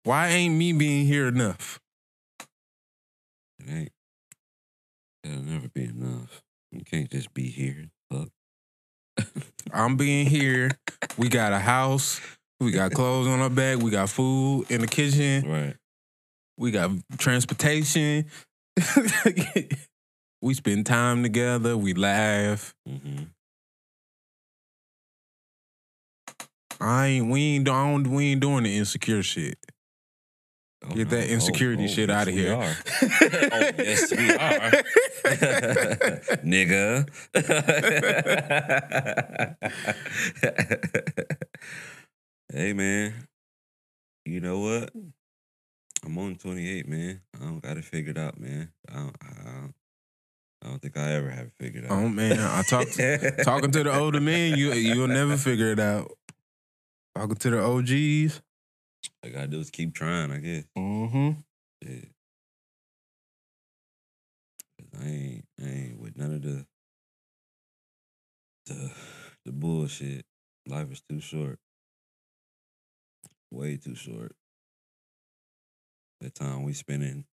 why ain't me being here enough It ain't. It'll never be enough. You can't just be here. Fuck. i'm being here we got a house we got clothes on our back we got food in the kitchen Right. We got transportation we spend time together we laugh hmm I ain't we ain't I don't, we ain't doing the insecure shit. Oh, Get that insecurity shit yes, outta we here. are. oh, yes, we are. Nigga. hey, man. You know what? I'm on 28, man. I don't got it figured out, man. I don't, I don't, I don't think I ever have it figured out. Oh man, I talk talking to the older men, you you'll never figure it out. Talking to the OGs. I gotta do is keep trying, I guess. Mm-hmm. Shit. 'Cause I ain't, I ain't with none of the, the, the bullshit. Life is too short. Way too short. The time we spending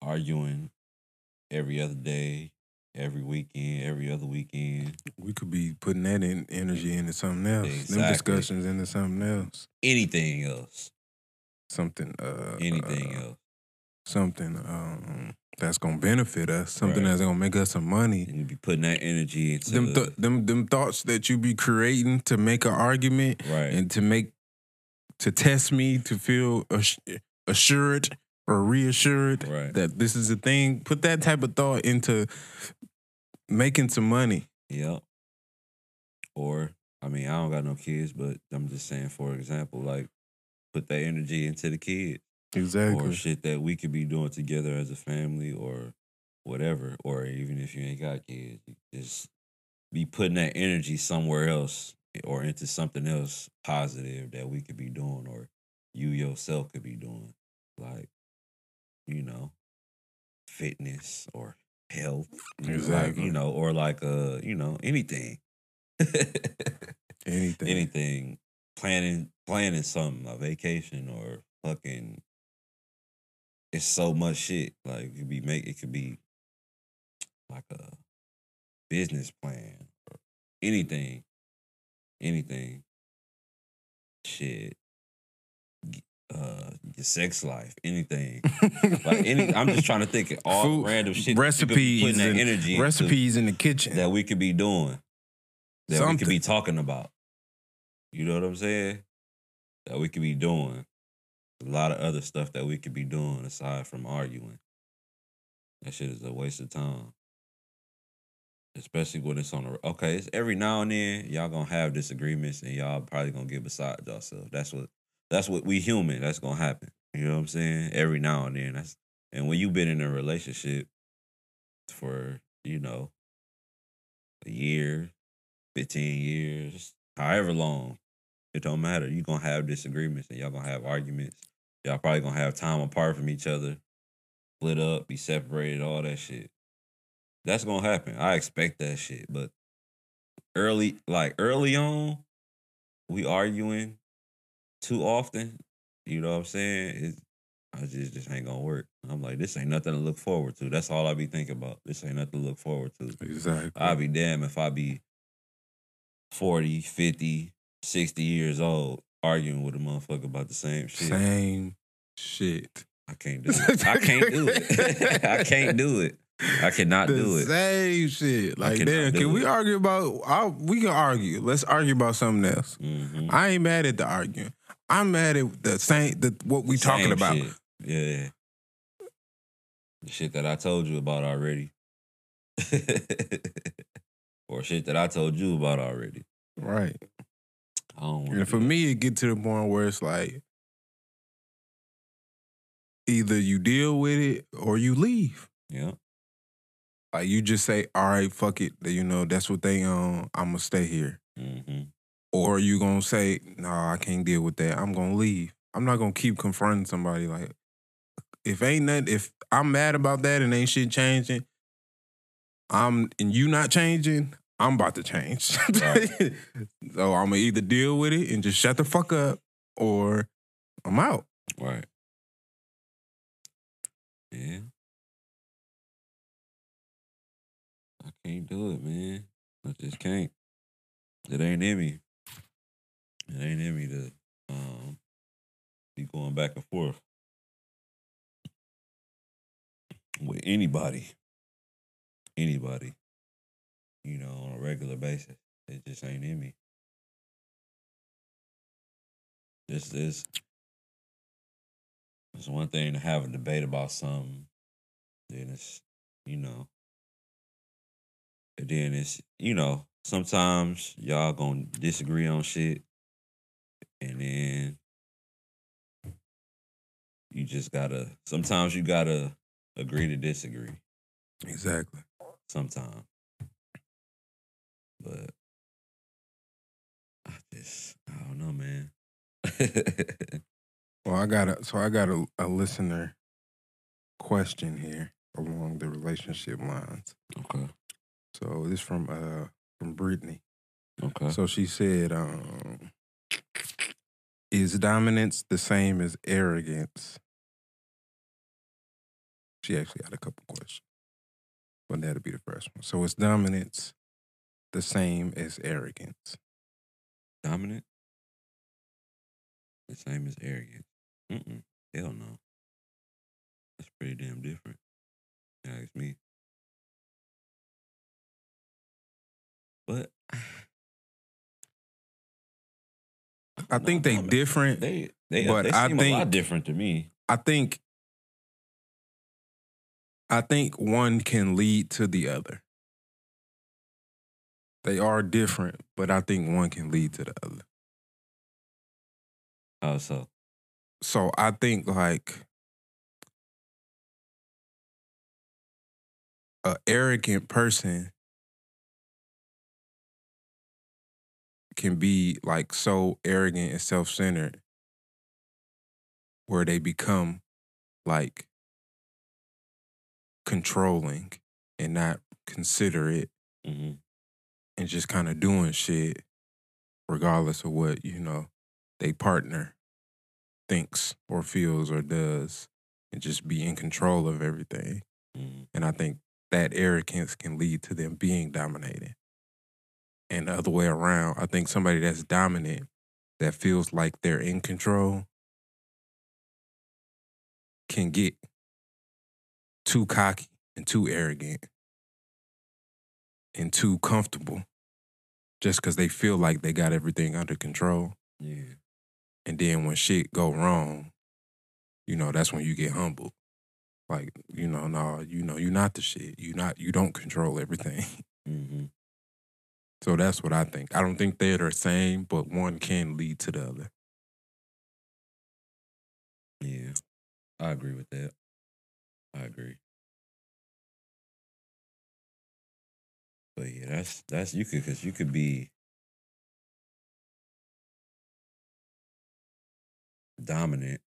arguing every other day, every weekend, every other weekend, We could be putting that in energy into something else. Them discussions into something else. anything else, Something uh anything uh, else. Something um that's gonna benefit us. Something Right. that's gonna make us some money. And you be putting that energy into Them th- them them thoughts that you be creating to make an argument right. and to make to test me to feel ass- assured or reassured right. that this is a thing. Put that type of thought into making some money. Yep. Or, I mean, I don't got no kids, but I'm just saying, for example, like put that energy into the kids Exactly. or shit that we could be doing together as a family or whatever, or even if you ain't got kids, just be putting that energy somewhere else or into something else positive that we could be doing or you yourself could be doing. Like, you know, fitness or health. Like, Exactly. you know, or like uh, you know, anything. Anything. anything. Planning planning something, a vacation or fucking it's so much shit. Like it could be make it could be like a business plan or anything. Anything. Shit. Uh your sex life, anything. Like any I'm just trying to think of all Food- random shit that we could be recipes and- energy into Recipes in the kitchen. that we could be doing. That we could be talking about. You know what I'm saying? That we could be doing. A lot of other stuff that we could be doing aside from arguing. That shit is a waste of time. Especially when it's on the okay. It's every now and then y'all gonna have disagreements and y'all probably gonna get beside yourself. That's what that's what we human. That's gonna happen. You know what I'm saying? Every now and then. That's and when you've been in a relationship for you know a year, fifteen years, however long, it don't matter. You're gonna have disagreements and y'all gonna have arguments. Y'all probably gonna have time apart from each other, split up, be separated, all that shit. That's gonna happen. I expect that shit. But early, like early on, we arguing too often. You know what I'm saying? It, I just just ain't gonna work. I'm like, this ain't nothing to look forward to. That's all I be thinking about. This ain't nothing to look forward to. exactly. I'd be damn if I be 40, 50, 60 years old arguing with a motherfucker about the same shit. Same shit. I can't do it. I can't do it. I can't do it. I cannot the do it. Same shit. Like, damn, can we argue about? I, we can argue. Let's argue about something else. Mhm. I ain't mad at the arguing. I'm mad at the same. The what we talking about. shit. Yeah. The shit that I told you about already. or shit that I told you about already. Right. I don't And for me, it get to the point where it's like either you deal with it or you leave. Yeah. Like you just say, "All right, fuck it." You know that's what they um. I'm gonna stay here. hmm Or you gonna say, "No, I can't deal with that. I'm gonna leave." I'm not gonna keep confronting somebody like. If ain't nothing, if I'm mad about that and ain't shit changing, I'm and you not changing, I'm about to change. Right. so I'm gonna either deal with it and just shut the fuck up, or I'm out. Right. Yeah. I can't do it, man. I just can't. It ain't in me. It ain't in me to um be going back and forth with anybody. Anybody. You know, on a regular basis. It just ain't in me. This is it's one thing to have a debate about something. Then it's, you know, and then it's, you know, sometimes y'all gonna disagree on shit, and then you just gotta. Sometimes you gotta agree to disagree. Exactly. Sometimes, but I just, I don't know, man. Well, I got a so I got a, a listener question here along the relationship lines. okay. So this from uh from Brittany. Okay. So she said, um, "Is dominance the same as arrogance?" She actually had a couple questions, but that'll be the first one. So is dominance the same as arrogance? Dominant? The same as arrogant. Mm-mm. Hell no. That's pretty damn different. You ask me. But I think they Dominant- different. They they, But they I seem a lot different to me. I think I think one can lead to the other. They are different, but I think one can lead to the other. How so? So I think like a arrogant person can be like so arrogant and self-centered where they become like controlling and not considerate hmm and just kind of doing shit regardless of what you know they partner thinks or feels or does and just be in control of everything. Hmm and i think that arrogance can lead to them being dominated and the other way around i think somebody that's dominant that feels like they're in control can get too cocky and too arrogant and too comfortable just because they feel like they got everything under control. Yeah. And then when shit go wrong, you know, that's when you get humbled. Like, you know, no, you know, you're not the shit. You not you don't control everything. hmm So that's what I think. I don't think they're the same, but one can lead to the other. Yeah. I agree with that. I agree. But yeah, that's that's you could because you could be dominant,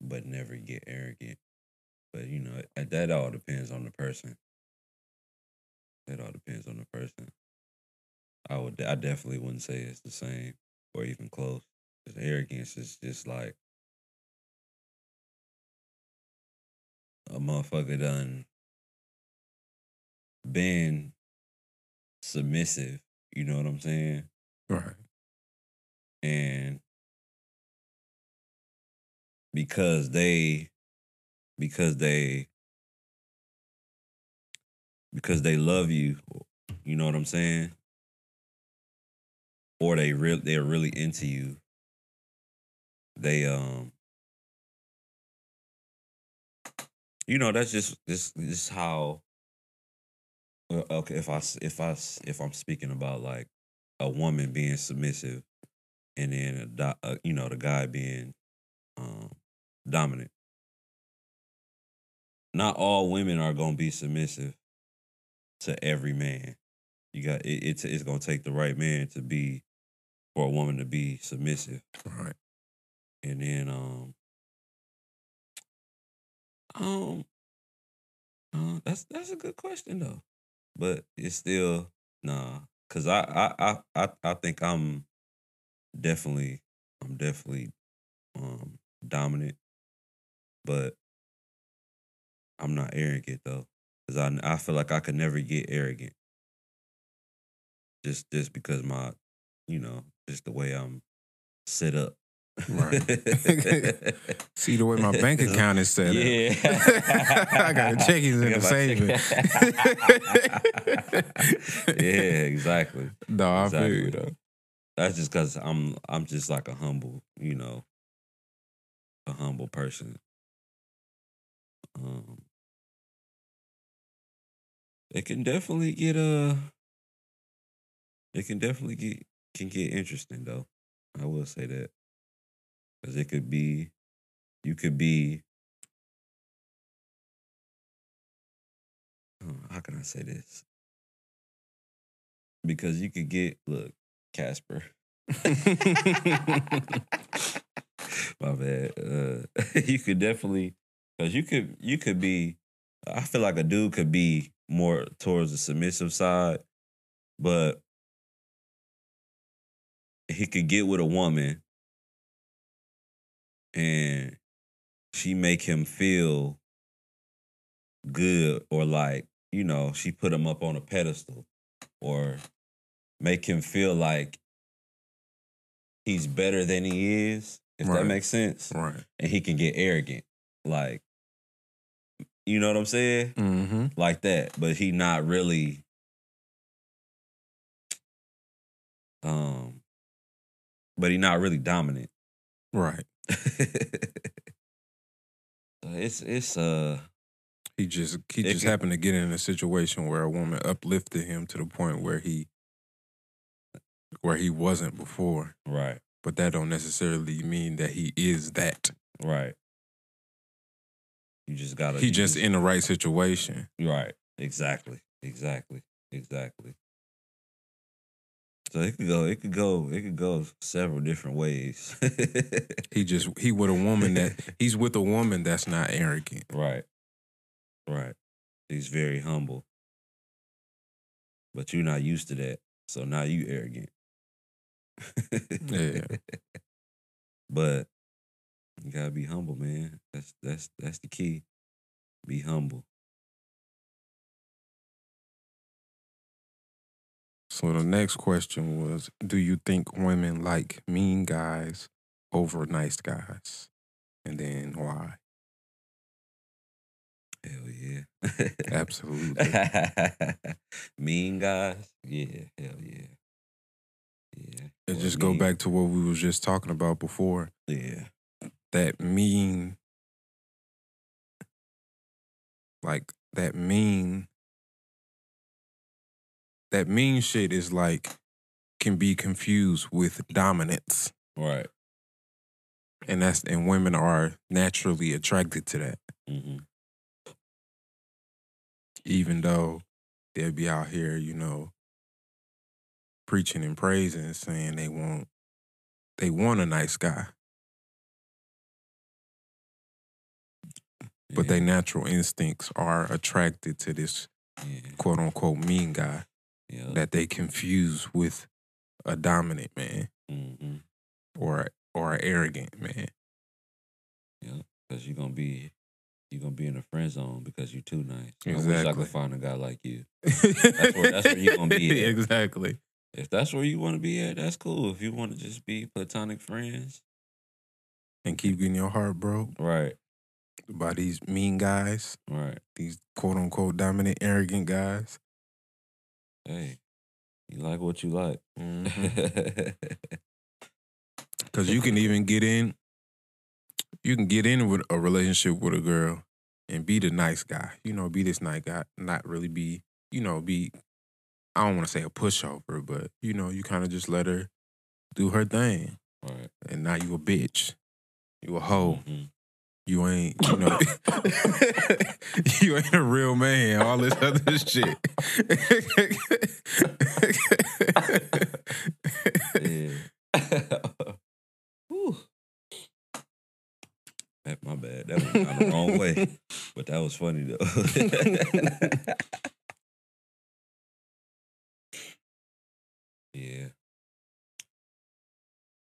but never get arrogant. But you know, that- that all depends on the person. That all depends on the person. I would, I definitely wouldn't say it's the same or even close. 'Cause arrogance is just like a motherfucker done been submissive. You know what I'm saying? Right. and because they because they because they love you you know what i'm saying? Or they real they're really into you. They um you know that's just this this is how okay if I if I if i'm speaking about like a woman being submissive and then a, do- uh, you know the guy being um, dominant. Not all women are gonna be submissive to every man. You got it, it's it's gonna take the right man to be for a woman to be submissive, Right. and then um um uh, that's that's a good question though, but it's still nah because I, I I I I think I'm definitely I'm definitely um dominant, but I'm not arrogant though, because I I feel like I could never get arrogant. Just just because my, you know, just the way I'm set up. Right. See the way my bank account is set yeah. up. I got checkies in Got the savings. yeah, exactly. no, I feel you Exactly. though. That's just because I'm I'm just like a humble, you know, a humble person. Um, it can definitely get uh it can definitely get can get interesting though. I will say that because it could be you could be how can I say this? Because you could get look Casper. My bad. Uh, you could definitely because you could you could be. I feel like a dude could be more towards the submissive side, but he could get with a woman and she make him feel good or like you know she put him up on a pedestal or make him feel like he's better than he is if Right. that makes sense right. and he can get arrogant like you know what i'm saying Mm-hmm. like that but he not really um but he not really dominant Right. It's it's uh He just he just can- happened to get in a situation where a woman uplifted him to the point where he where he wasn't before. right But that don't necessarily mean that he is that. right You just gotta. He just in the right situation. right. Exactly. Exactly. Exactly. So it could go. It could go. It could go several different ways. He just he with a woman that he's with a woman that's not arrogant. right. Right. He's very humble. But you're not used to that. So now you arrogant. Yeah. But you gotta be humble, man. That's that's that's the key. Be humble. So the next question was, do you think women like mean guys over nice guys? And then why? Hell yeah. Absolutely. mean guys? Yeah, hell yeah. Yeah. And just go back to what we was just talking about before. Yeah. That mean like that mean that mean shit is like can be confused with dominance. Right. And that's and women are naturally attracted to that. hmm even though they'll be out here, you know, preaching and praising and saying they want they want a nice guy, but their natural instincts are attracted to this yeah. quote unquote mean guy Yeah. that they confuse with a dominant man hmm or or an arrogant man. Yeah. Because you're gonna be you're gonna be in a friend zone because you're too nice. Exactly. I wish I could find a guy like you. where- that's where you're gonna be at. exactly. If that's where you want to be at, that's cool. If you want to just be platonic friends, And keep getting your heart broke right, by these mean guys, right. these quote unquote dominant, arrogant guys. Hey, you like what you like. Mm-hmm. Because you can even get in, you can get in with a relationship with a girl and be the nice guy. You know, be this nice guy, not really be, you know, be, I don't want to say a pushover, but, you know, you kind of just let her do her thing. right. And now you a bitch. You a hoe. Mhm. You ain't, you know, you ain't a real man. All this other shit. Yeah. Whew. That- My bad. That went down the wrong way, but that was funny though. yeah.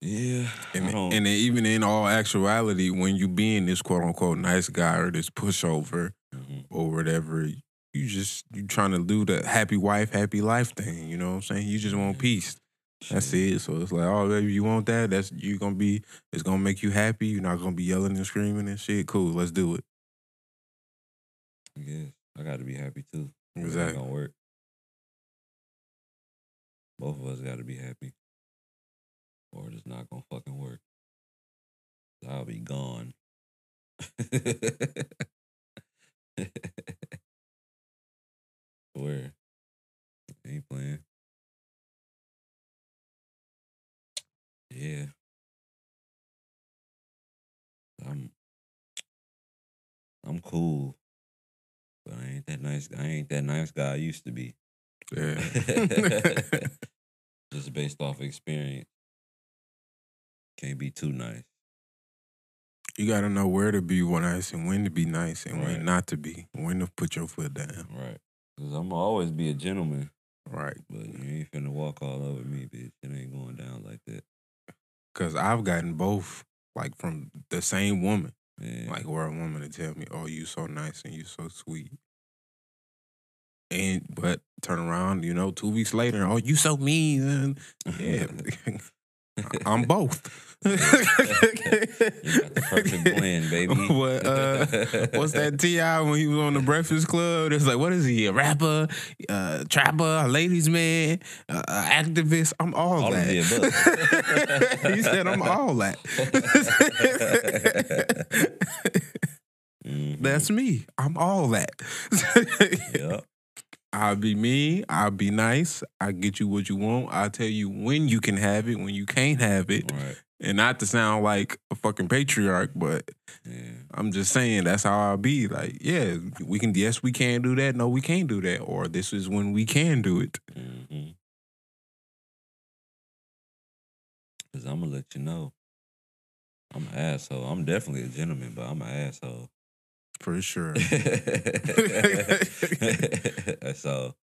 Yeah. And, and then even in all actuality, when you being this quote unquote nice guy or this pushover Mhm. or whatever, you just you trying to do the happy wife, happy life thing. You know what I'm saying? You just want peace. That's it. So it's like, oh, baby, you want that? That's you gonna be. It's gonna make you happy. You're not gonna be yelling and screaming and shit. Cool, let's do it. I guess I got to be happy too. Exactly. gonna work. Both of us got to be happy, or it's not gonna fucking work. I'll be gone. Where? Ain't playing. Yeah. I'm. I'm cool, but I ain't that nice. I ain't that nice guy I used to be. Yeah. Just based off experience. Can't be too nice. you gotta know where to be nice and when to be nice and Right. when not to be. When to put your foot down. Right. Cause I'm always be a gentleman, Right. but you ain't finna walk all over me, bitch. It ain't going down like that. Cause I've gotten both, like from the same woman. Man. Like where a woman to tell me, "Oh, you so nice and you so sweet," and but turn around, you know, two weeks later, "Oh, you so mean." And yeah, I'm both. You got the perfect blend, baby. What, uh, What's that T.I. when he was on the Breakfast Club? It's like, what is he? A rapper, uh, trapper, a ladies' man, uh, a activist? I'm all, All that. he said, I'm all that. Mhm. That's me. I'm all that. Yep. I'll be me. I'll be nice. I'll get you what you want. I'll tell you when you can have it, when you can't have it. Right. And not to sound like a fucking patriarch, but Yeah. I'm just saying that's how I'll be. Like, yeah, we can. Yes, we can do that. No, we can't do that. Or this is when we can do it. Mm-hmm. Cause I'm gonna let you know. I'm an asshole. I'm definitely a gentleman, but I'm an asshole. For sure. so,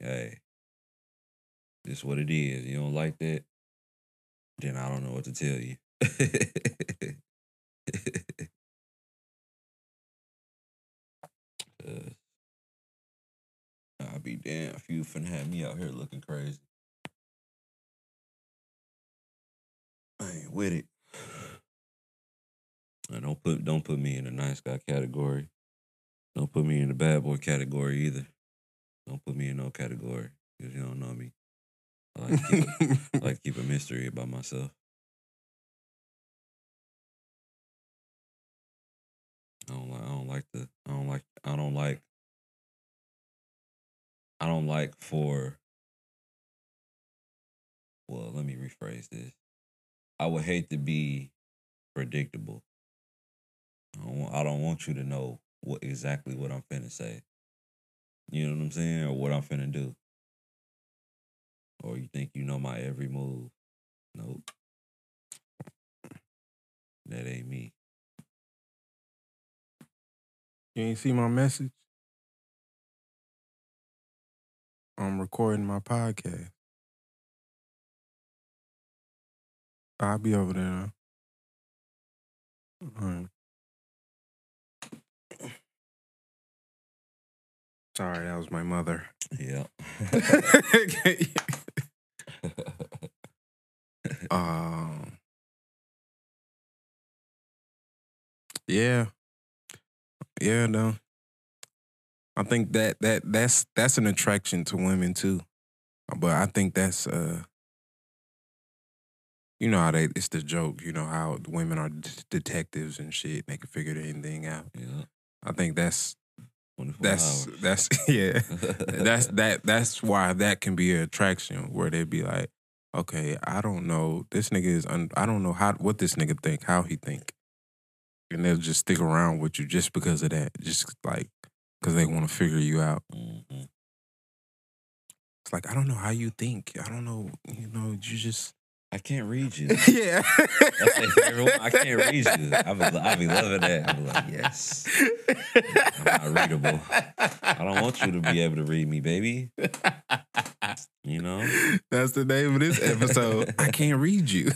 hey, this what it is. You don't like that, then I don't know what to tell you. Uh, I'll be damn if you finna have me out here looking crazy. I ain't with it. Don't put don't put me in the nice guy category. Don't put me in the bad boy category either. Don't put me in no category because you don't know me. I like, keep like to keep a mystery about myself. I don't like. I don't like the. I don't like. I don't like. I don't like for. Well, let me rephrase this. I would hate to be predictable. I don't, want, I don't want you to know what exactly what I'm finna say. You know what I'm saying, or what I'm finna do. Or you think you know my every move? Nope. That ain't me. You ain't see my message? I'm recording my podcast. I'll be over there. All right. Sorry, that was my mother. Yeah. um, yeah, yeah, no. I think that that that's that's an attraction to women too, but I think that's uh, you know how they it's the joke, you know how women are d- detectives and shit, they can figure anything out. yeah. I think that's 24 that's hours. that's yeah. that's that that's why that can be an attraction where they'd be like, okay, I don't know, this nigga is un- I don't know how what this nigga think, how he think, and they'll just stick around with you just because of that, just like because they want to figure you out. Mhm. It's like I don't know how you think, I don't know, you know, you just I can't read you. yeah. That's their favorite one. I can't read you. I be, I be loving that. I be like, yes. I'm not readable. I don't want you to be able to read me, baby. You know? That's the name of this episode. I can't read you.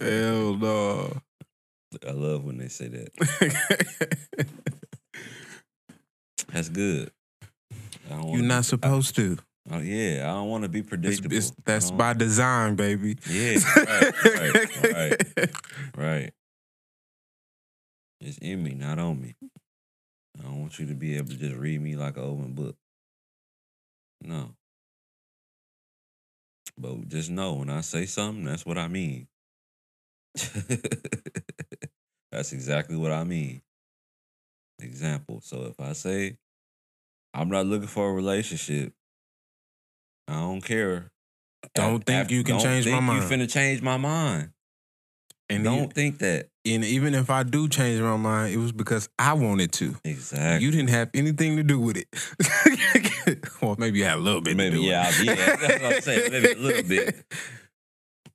Hell no. I love when they say that. That's good. I You're not supposed to. Oh, yeah, I don't want to be It's, predictable. it's, that's by design, baby. Yeah, right, right, right, right. It's in me, not on me. I don't want you to be able to just read me like an open book. No. But just know when I say something, that's what I mean. that's exactly what I mean. Example. So if I say I'm not looking for a relationship, I don't care. Don't think you can don't change my think mind. You finna change my mind. And don't think that. and even if I do change my mind, it was because I wanted to. Exactly. You didn't have anything to do with it. well, maybe you had a little bit. Maybe to do yeah, yeah. That's what I'm saying. Maybe a little bit.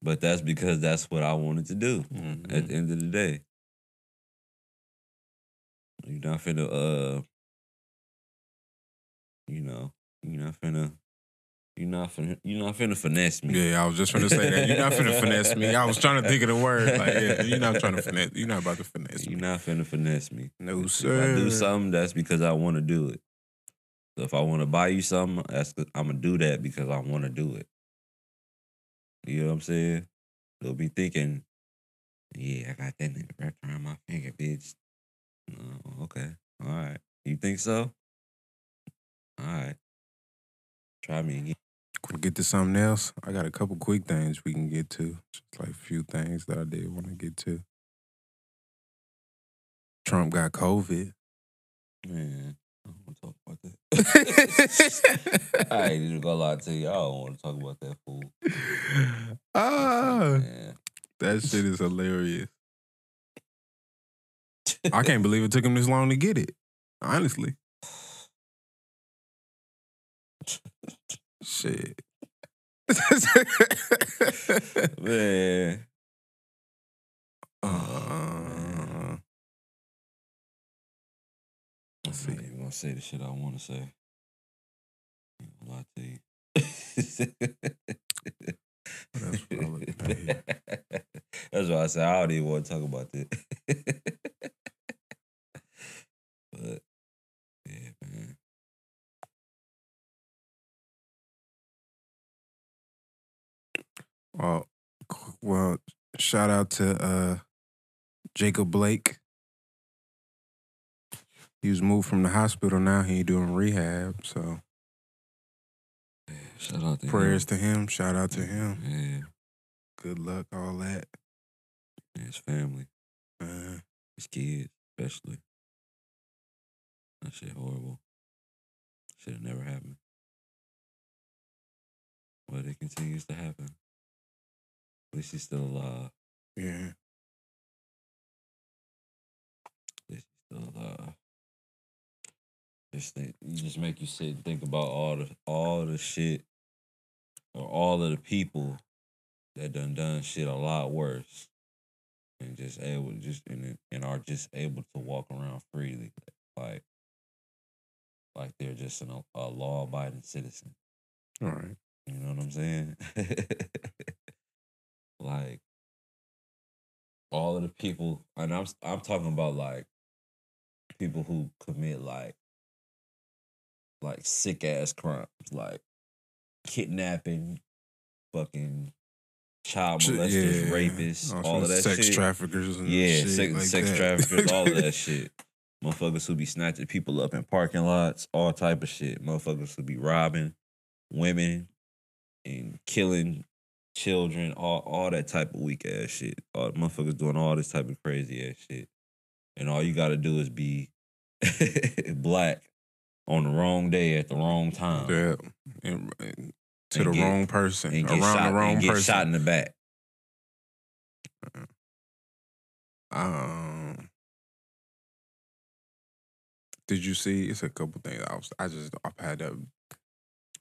But that's because that's what I wanted to do Mhm. at the end of the day. You're not finna uh you know, you're not finna you're not finna you're not finna finesse me. Yeah, I was just gonna say that. You're not finna finesse me. I was trying to think of the word. Like, yeah, you're not trying to finesse. You're not about to finesse me. You're me. not finna finesse me. No, If sir. I do something, that's because I want to do it. So if I want to buy you something, that's I'm gonna do that because I want to do it. You know what I'm saying? They'll be thinking, "Yeah, I got that nigga wrapped around my finger, bitch." No, okay, all right. You think so? All right. Try me again. We'll get to something else. I got a couple quick things we can get to. Just like a few things that I did want to get to. Trump got COVID. Man, I don't want to talk about that. I ain't even gonna lie to you. I don't want to talk about that fool. ah, Man. that shit is hilarious. I can't believe it took him this long to get it. Honestly, shit. Man. uh, Let's I'm not even gonna say the shit I want to say. I ain't lie to you. What I looking at here? That's why I said I don't even want to talk about that. Well, well, shout out to uh, Jacob Blake. He was moved from the hospital. Now he doing rehab. So Yeah, shout out to prayers him. to him. Shout out to him. Yeah, Good luck. All that. and his family, Uh, his kids, especially. That shit horrible. Should have never happened. But it continues to happen. At least he's still alive. yeah. At least he's still alive. Just think, you just make you sit and think about all the all the shit or all of the people that done done shit a lot worse, and just able just and and are just able to walk around freely, like like they're just an, a law abiding citizen. All right. You know what I'm saying? like all of the people, and I'm I'm talking about like people who commit like like sick ass crimes, like kidnapping, fucking child molesters, yeah. rapists, Also all of that shit. sex shit. traffickers and Yeah, shit sex, like sex traffickers, all of that shit. Motherfuckers who be snatching people up in parking lots, all type of shit. Motherfuckers who be robbing women and killing children, all all that type of weak ass shit. All motherfuckers doing all this type of crazy ass shit. And all you gotta do is be black on the wrong day at the wrong time. Yeah. And, and to And the get- wrong person. And Around shot, the wrong and get person. shot in the back. Um, did you see? It's a couple things. I was, I just, I've had a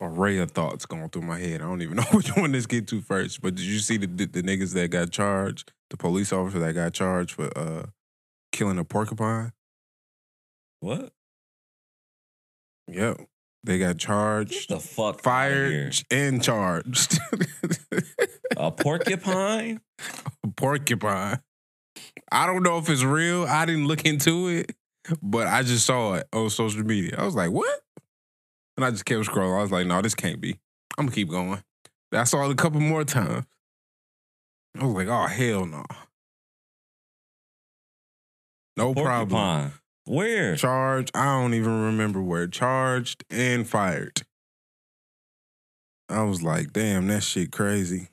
array of thoughts going through my head. I don't even know which one to get to first. But did you see the, the the niggas that got charged? The police officer that got charged for uh killing a porcupine. What? Yep, they got Get charged, the fuck fired, and charged. A porcupine? A porcupine. I don't know if it's real. I didn't look into it, but I just saw it on social media. I was like, what? And I just kept scrolling. I was like, no, this can't be. I'm gonna keep going. I saw it a couple more times. I was like, oh hell no. No problem. Where? Charged. I don't even remember where. Charged and fired. I was like, damn, that shit crazy.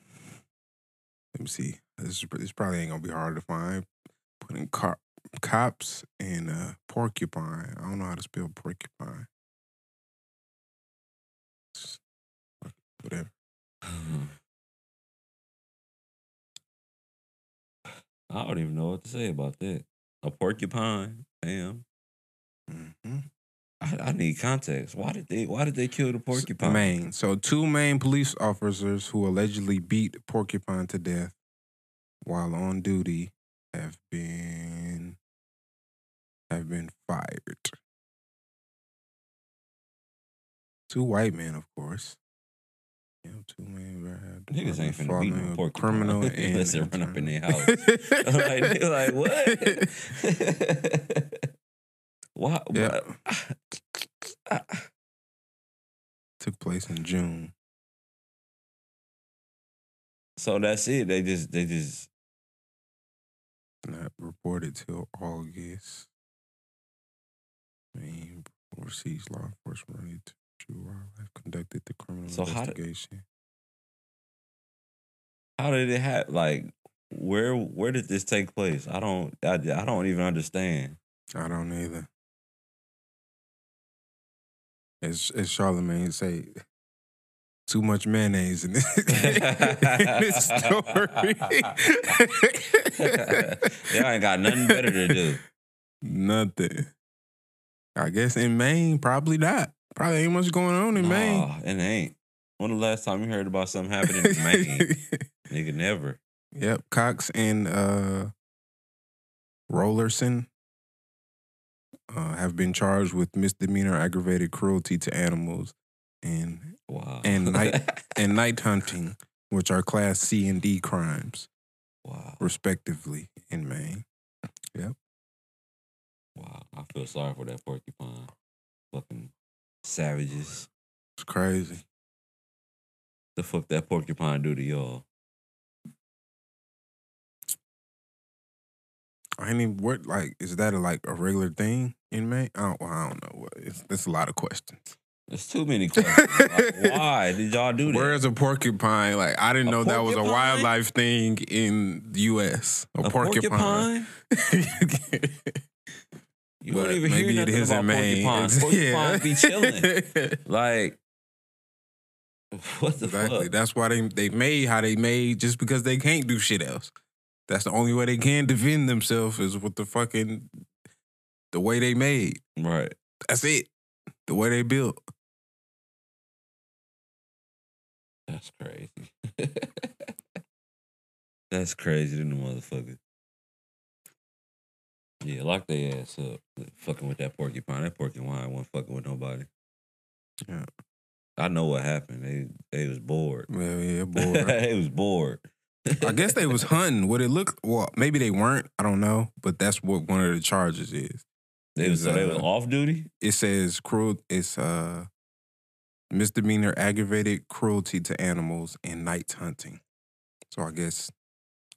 Let me see. This, is, this probably ain't gonna be hard to find. Putting car, cops and uh, porcupine. I don't know how to spell porcupine. Whatever. I don't even know what to say about that. A porcupine. Damn. hmm I, I need context. Why did they why did they kill the porcupine? Maine. So two Maine police officers who allegedly beat porcupine to death while on duty have been have been fired. Two white men, of course. Yeah, two men were Niggas ain't finna beat no criminal and unless they run up in their house. like, like what? Why? Yeah. why- Took place in June. So that's it. They just they just Not reported till August. Maine overseas law enforcement related to true wildlife conducted the criminal So how did- investigation. how did it happen? Like where where did this take place? I don't I, I don't even understand. I don't either. As as Charlemagne say, too much mayonnaise in this, in this story. Y'all ain't got nothing better to do. Nothing. I guess in Maine, probably not. Probably ain't much going on in Maine. Nah, it ain't. When the last time you heard about something happening in Maine? Nigga, never. Yep, Cox and uh, Rollerson uh, have been charged with misdemeanor aggravated cruelty to animals and Wow. And night- and night hunting, which are class C and D crimes, wow. respectively, in Maine. Yep. Wow. I feel sorry for that porcupine. Fucking savages. It's crazy. The fuck that porcupine do to y'all? I mean, what like is that a, like a regular thing in Maine? I don't, I don't know. It's, it's a lot of questions. There's too many questions. Like, why did y'all do that? Where's a porcupine? Like I didn't A know that was a wildlife thing in the U.S. A, a porcupine? You But don't even maybe hear it nothing is in about Maine. porcupines. Porcupines be chilling. chilling. Like, what the exactly. fuck? That's why they they made how they made just because they can't do shit else. That's the only way they can defend themselves is with the fucking the way they made. Right. That's it. The way they built. That's crazy. That's crazy than the motherfucker. Yeah, lock their ass up. Fucking with that porcupine. That porcupine wasn't fucking with nobody. Yeah. I know what happened. They they was bored. Well, yeah, bored. they was bored. I guess they was hunting. What it looked well, maybe they weren't. I don't know, but that's what one of the charges is. they was so they was uh, off duty. It says cruel. It's uh misdemeanor aggravated cruelty to animals and night hunting. So I guess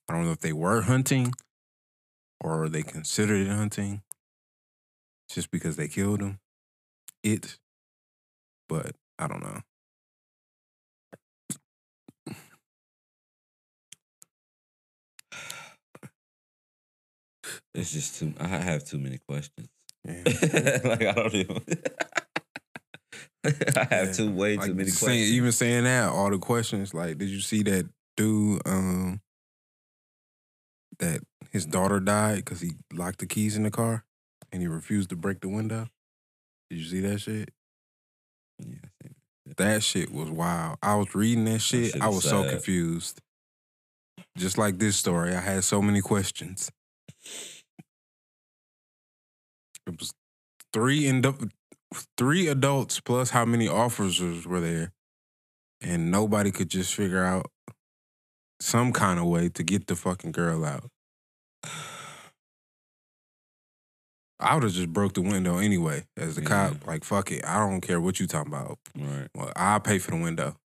I don't know if they were hunting or they considered it hunting just because they killed him. It, but I don't know. It's just too. I have too many questions. Yeah. like I don't even. I have Yeah. too way Like, too many saying- questions. Even saying that, all the questions. Like, did you see that dude? Um, that his daughter died because he locked the keys in the car and he refused to break the window. Did you see that shit? Yeah, That shit was wild. I was reading that shit. shit I was so confused. Just like this story, I had so many questions. It was three in three adults plus how many officers were there, and nobody could just figure out some kind of way to get the fucking girl out. I would have just broke the window anyway. As the Yeah. cop, like fuck it, I don't care what you talking about. Right, Well, I'll pay for the window.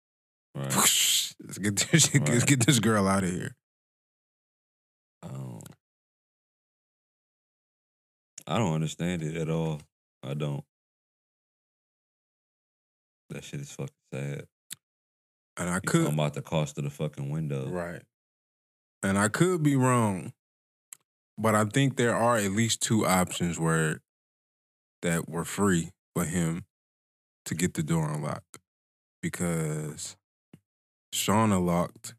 right. Let's get this, let's get this girl out of here. Um, I don't understand it at all. I don't. That shit is fucking sad. And I You could, talking about the cost of the fucking window. right. And I could be wrong, but I think there are at least two options where that were free for him to get the door unlocked because Shauna locked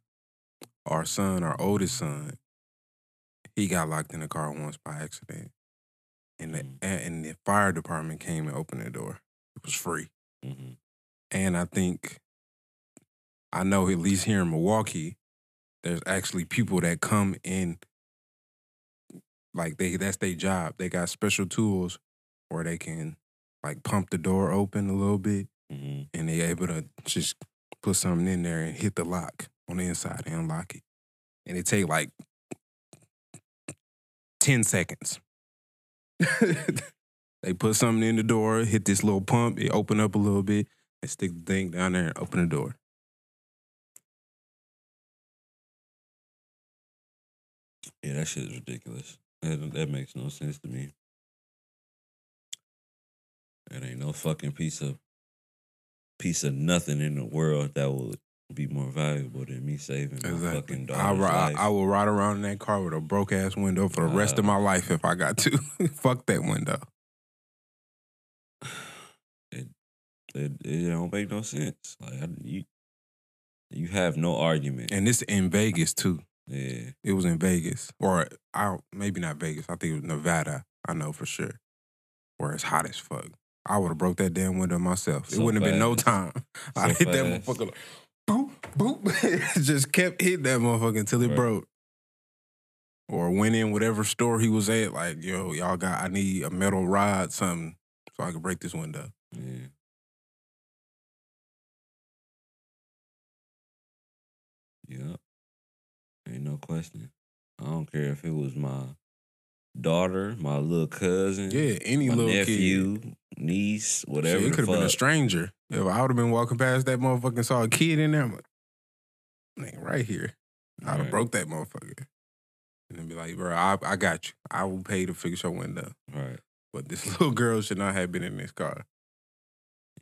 our son, our oldest son. He got locked in the car once by accident, and the Mhm. and the fire department came and opened the door. It was free. hmm And I think I know at least here in Milwaukee, there's actually people that come in like they that's their job. They got special tools where they can like pump the door open a little bit hmm and they able to just put something in there and hit the lock on the inside and unlock it. And it take like 10 seconds. they put something in the door, hit this little pump, it open up a little bit, and stick the thing down there and open the door. Yeah, that shit is ridiculous. That, that makes no sense to me. There ain't no fucking piece of piece of nothing in the world that would be more valuable than me saving my fucking I, daughter's ri- I. I will ride around in that car with a broke ass window for the rest of my life if I got to. Fuck that window. It, it don't make no sense. Like I, you, you have no argument. And this in Vegas too. Yeah, It was in Vegas, or I maybe not Vegas. I think it was Nevada. I know for sure, where it's hot as fuck. I would have broke that damn window myself. it wouldn't have been no fast. time. I So hit that motherfucker. Like, boop boop. Just kept hitting that motherfucker until it Right. broke. Or went in whatever store he was at. Like yo, y'all got. I need a metal rod, something, so I can break this window. yeah. Yep. Question. I don't care if it was my daughter, my little cousin, Yeah, any little kid. nephew, niece, whatever. Shit, it could have been a stranger. If I would have been walking past that motherfucker and saw a kid in there, I'm like, nigga, right here. I'd have Right. broke that motherfucker. And then be like, bro, I, I got you. I will pay to fix your window. Right. But this little girl should not have been in this car.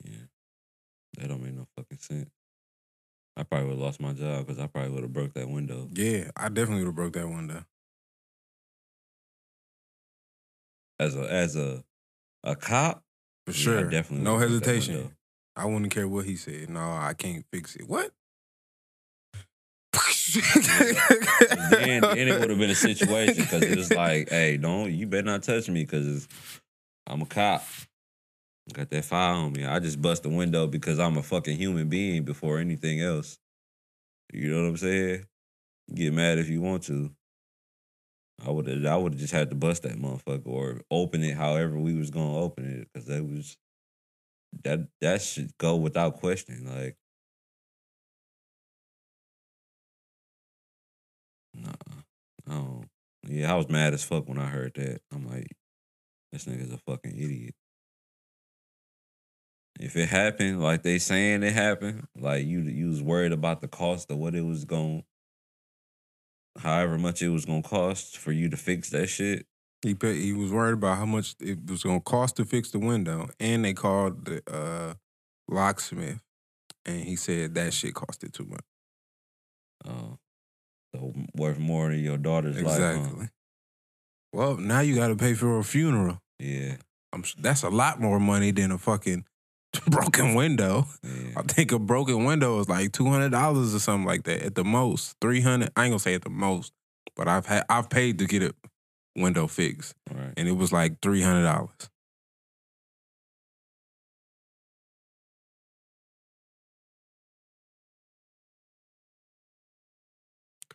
Yeah. That don't make no fucking sense. I probably would have lost my job because I probably would have broke that window. Yeah, I definitely would have broke that window. As a as a a cop, For yeah, I sure. definitely no would've broke that hesitation. I wouldn't care what he said. No, I can't fix it. What? then, then it would have been a situation because it's like, hey, don't you better not touch me because I'm a cop. Got that fire on me. I just bust the window because I'm a fucking human being before anything else. You know what I'm saying? Get mad if you want to. I would have. I would have just had to bust that motherfucker or open it however we was gonna open it because that was that that should go without question. Like, nah, no, yeah, I was mad as fuck when I heard that. I'm like, this nigga's a fucking idiot. If it happened like they saying it happened, like you you was worried about the cost of what it was going, however much it was gonna cost for you to fix that shit. He pay, he was worried about how much it was going to cost to fix the window, and they called the uh, locksmith, and he said that shit costed too much. Uh, so worth more than your daughter's life. Exactly. Huh? Well, now you got to pay for a funeral. Yeah, I'm, that's a lot more money than a fucking broken window. yeah. I think a broken window is like two hundred dollars or something like that at the most. Three hundred. I ain't gonna say at the most, but I've had I've paid to get a window fixed, Right. and it was like three hundred dollars.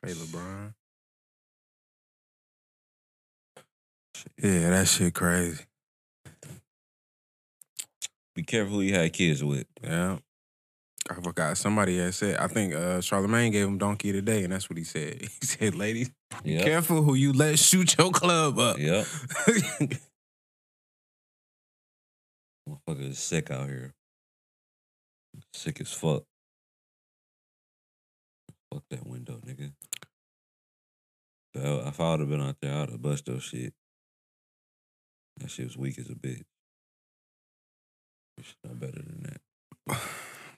Okay, LeBron. Yeah, that shit crazy. Be careful who you had kids with. Yeah. I forgot. Somebody had said, I think uh, Charlemagne gave him donkey today, and that's what he said. He said, ladies, be Yep. careful who you let shoot your club up. Yep. Motherfucker is sick out here. Sick as fuck. Fuck that window, nigga. If I would have been out there, I would have bust those shit. That shit was weak as a bitch. Not better than that.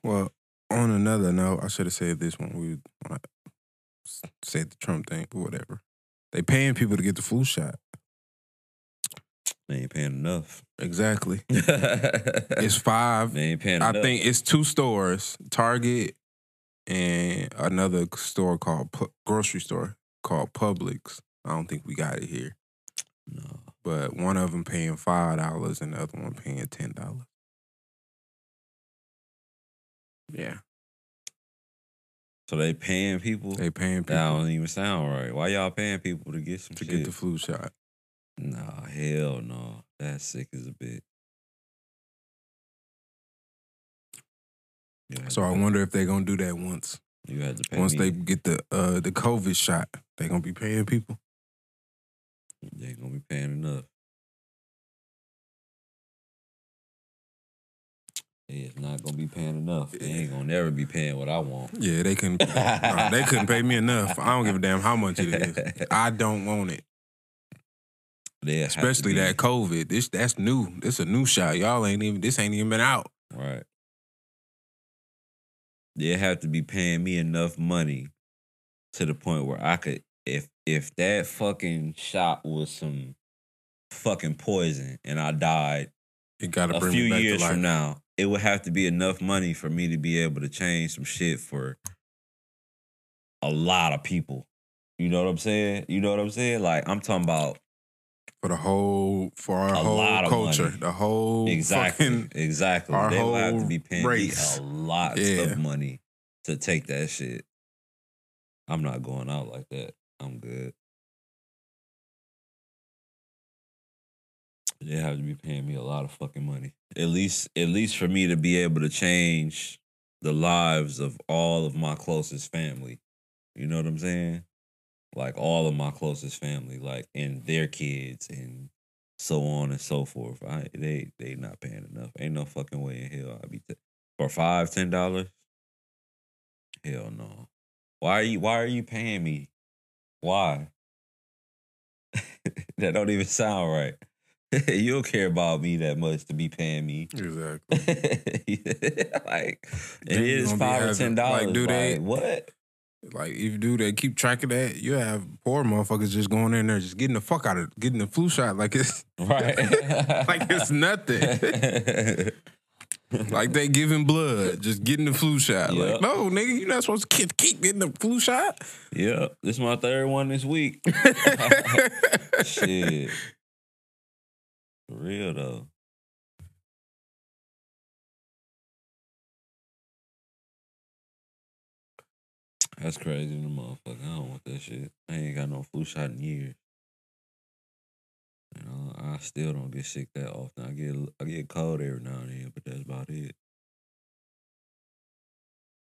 well, on another note, I should have said this when we when I said the Trump thing, but whatever. They paying people to get the flu shot. They ain't paying enough. Exactly. it's five. they ain't paying I enough. think it's two stores, Target and another store called grocery store called Publix. I don't think we got it here, no. but one of them paying five dollars and the other one paying ten dollars. Yeah, So they paying people. they paying people. that don't even sound right. Why y'all paying people to get some to shit? get the flu shot. Nah, hell no. That's sick as a bit. You had So I wonder if they're gonna do that once. You had to pay Once me. they get the uh the COVID shot, they gonna be paying people. They gonna be paying enough. Is not gonna be paying enough. They ain't gonna never be paying what I want. Yeah, they couldn't. they couldn't pay me enough. I don't give a damn how much it is. I don't want it. They Especially that COVID. This that's new. This a new shot. Y'all ain't even. This ain't even been out. Right. They have to be paying me enough money to the point where I could if if that fucking shot was some fucking poison and I died You gotta a bring few me back years to life. from now, it would have to be enough money for me to be able to change some shit for a lot of people. You know what I'm saying? You know what I'm saying? Like I'm talking about For the whole for our A whole lot of culture. money. The whole exactly, fucking exactly. our They would have to be paying race. a lot Yeah. of money to take that shit. I'm not going out like that. I'm good. They have to be paying me a lot of fucking money. At least, at least for me to be able to change the lives of all of my closest family. You know what I'm saying? Like all of my closest family, like and their kids and so on and so forth. I they they not paying enough. Ain't no fucking way in hell I'll be t- for five ten dollars. Hell no. Why are you Why are you paying me? Why? that don't even sound right. you don't care about me that much to be paying me. Exactly. like it is five or ten dollars. like, do they- what? Like if you do they keep track of that. You have poor motherfuckers just going in there, just getting the fuck out of getting the flu shot like it's Right. like it's nothing. like they giving blood, just getting the flu shot. Yeah. Like no, nigga, you're not supposed to keep, keep getting the flu shot. yeah, this is my third one this week. Shit. For real though. That's crazy, the motherfucker. I don't want that shit. I ain't got no flu shot in years. You know, I still don't get sick that often. I get I get cold every now and then, but that's about it.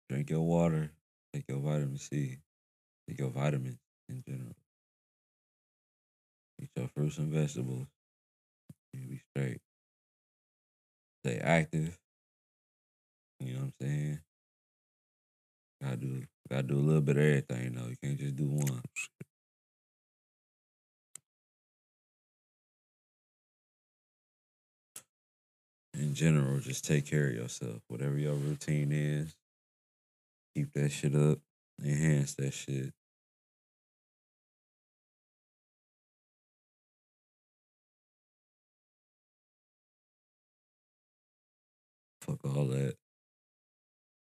Drink your water. Take your vitamin C. Take your vitamins in general. Eat your fruits and vegetables. Be straight. Stay active. You know what I'm saying? Gotta do gotta do a little bit of everything though. You can't just do one. In general, just take care of yourself. Whatever your routine is, keep that shit up. Enhance that shit. Fuck all that.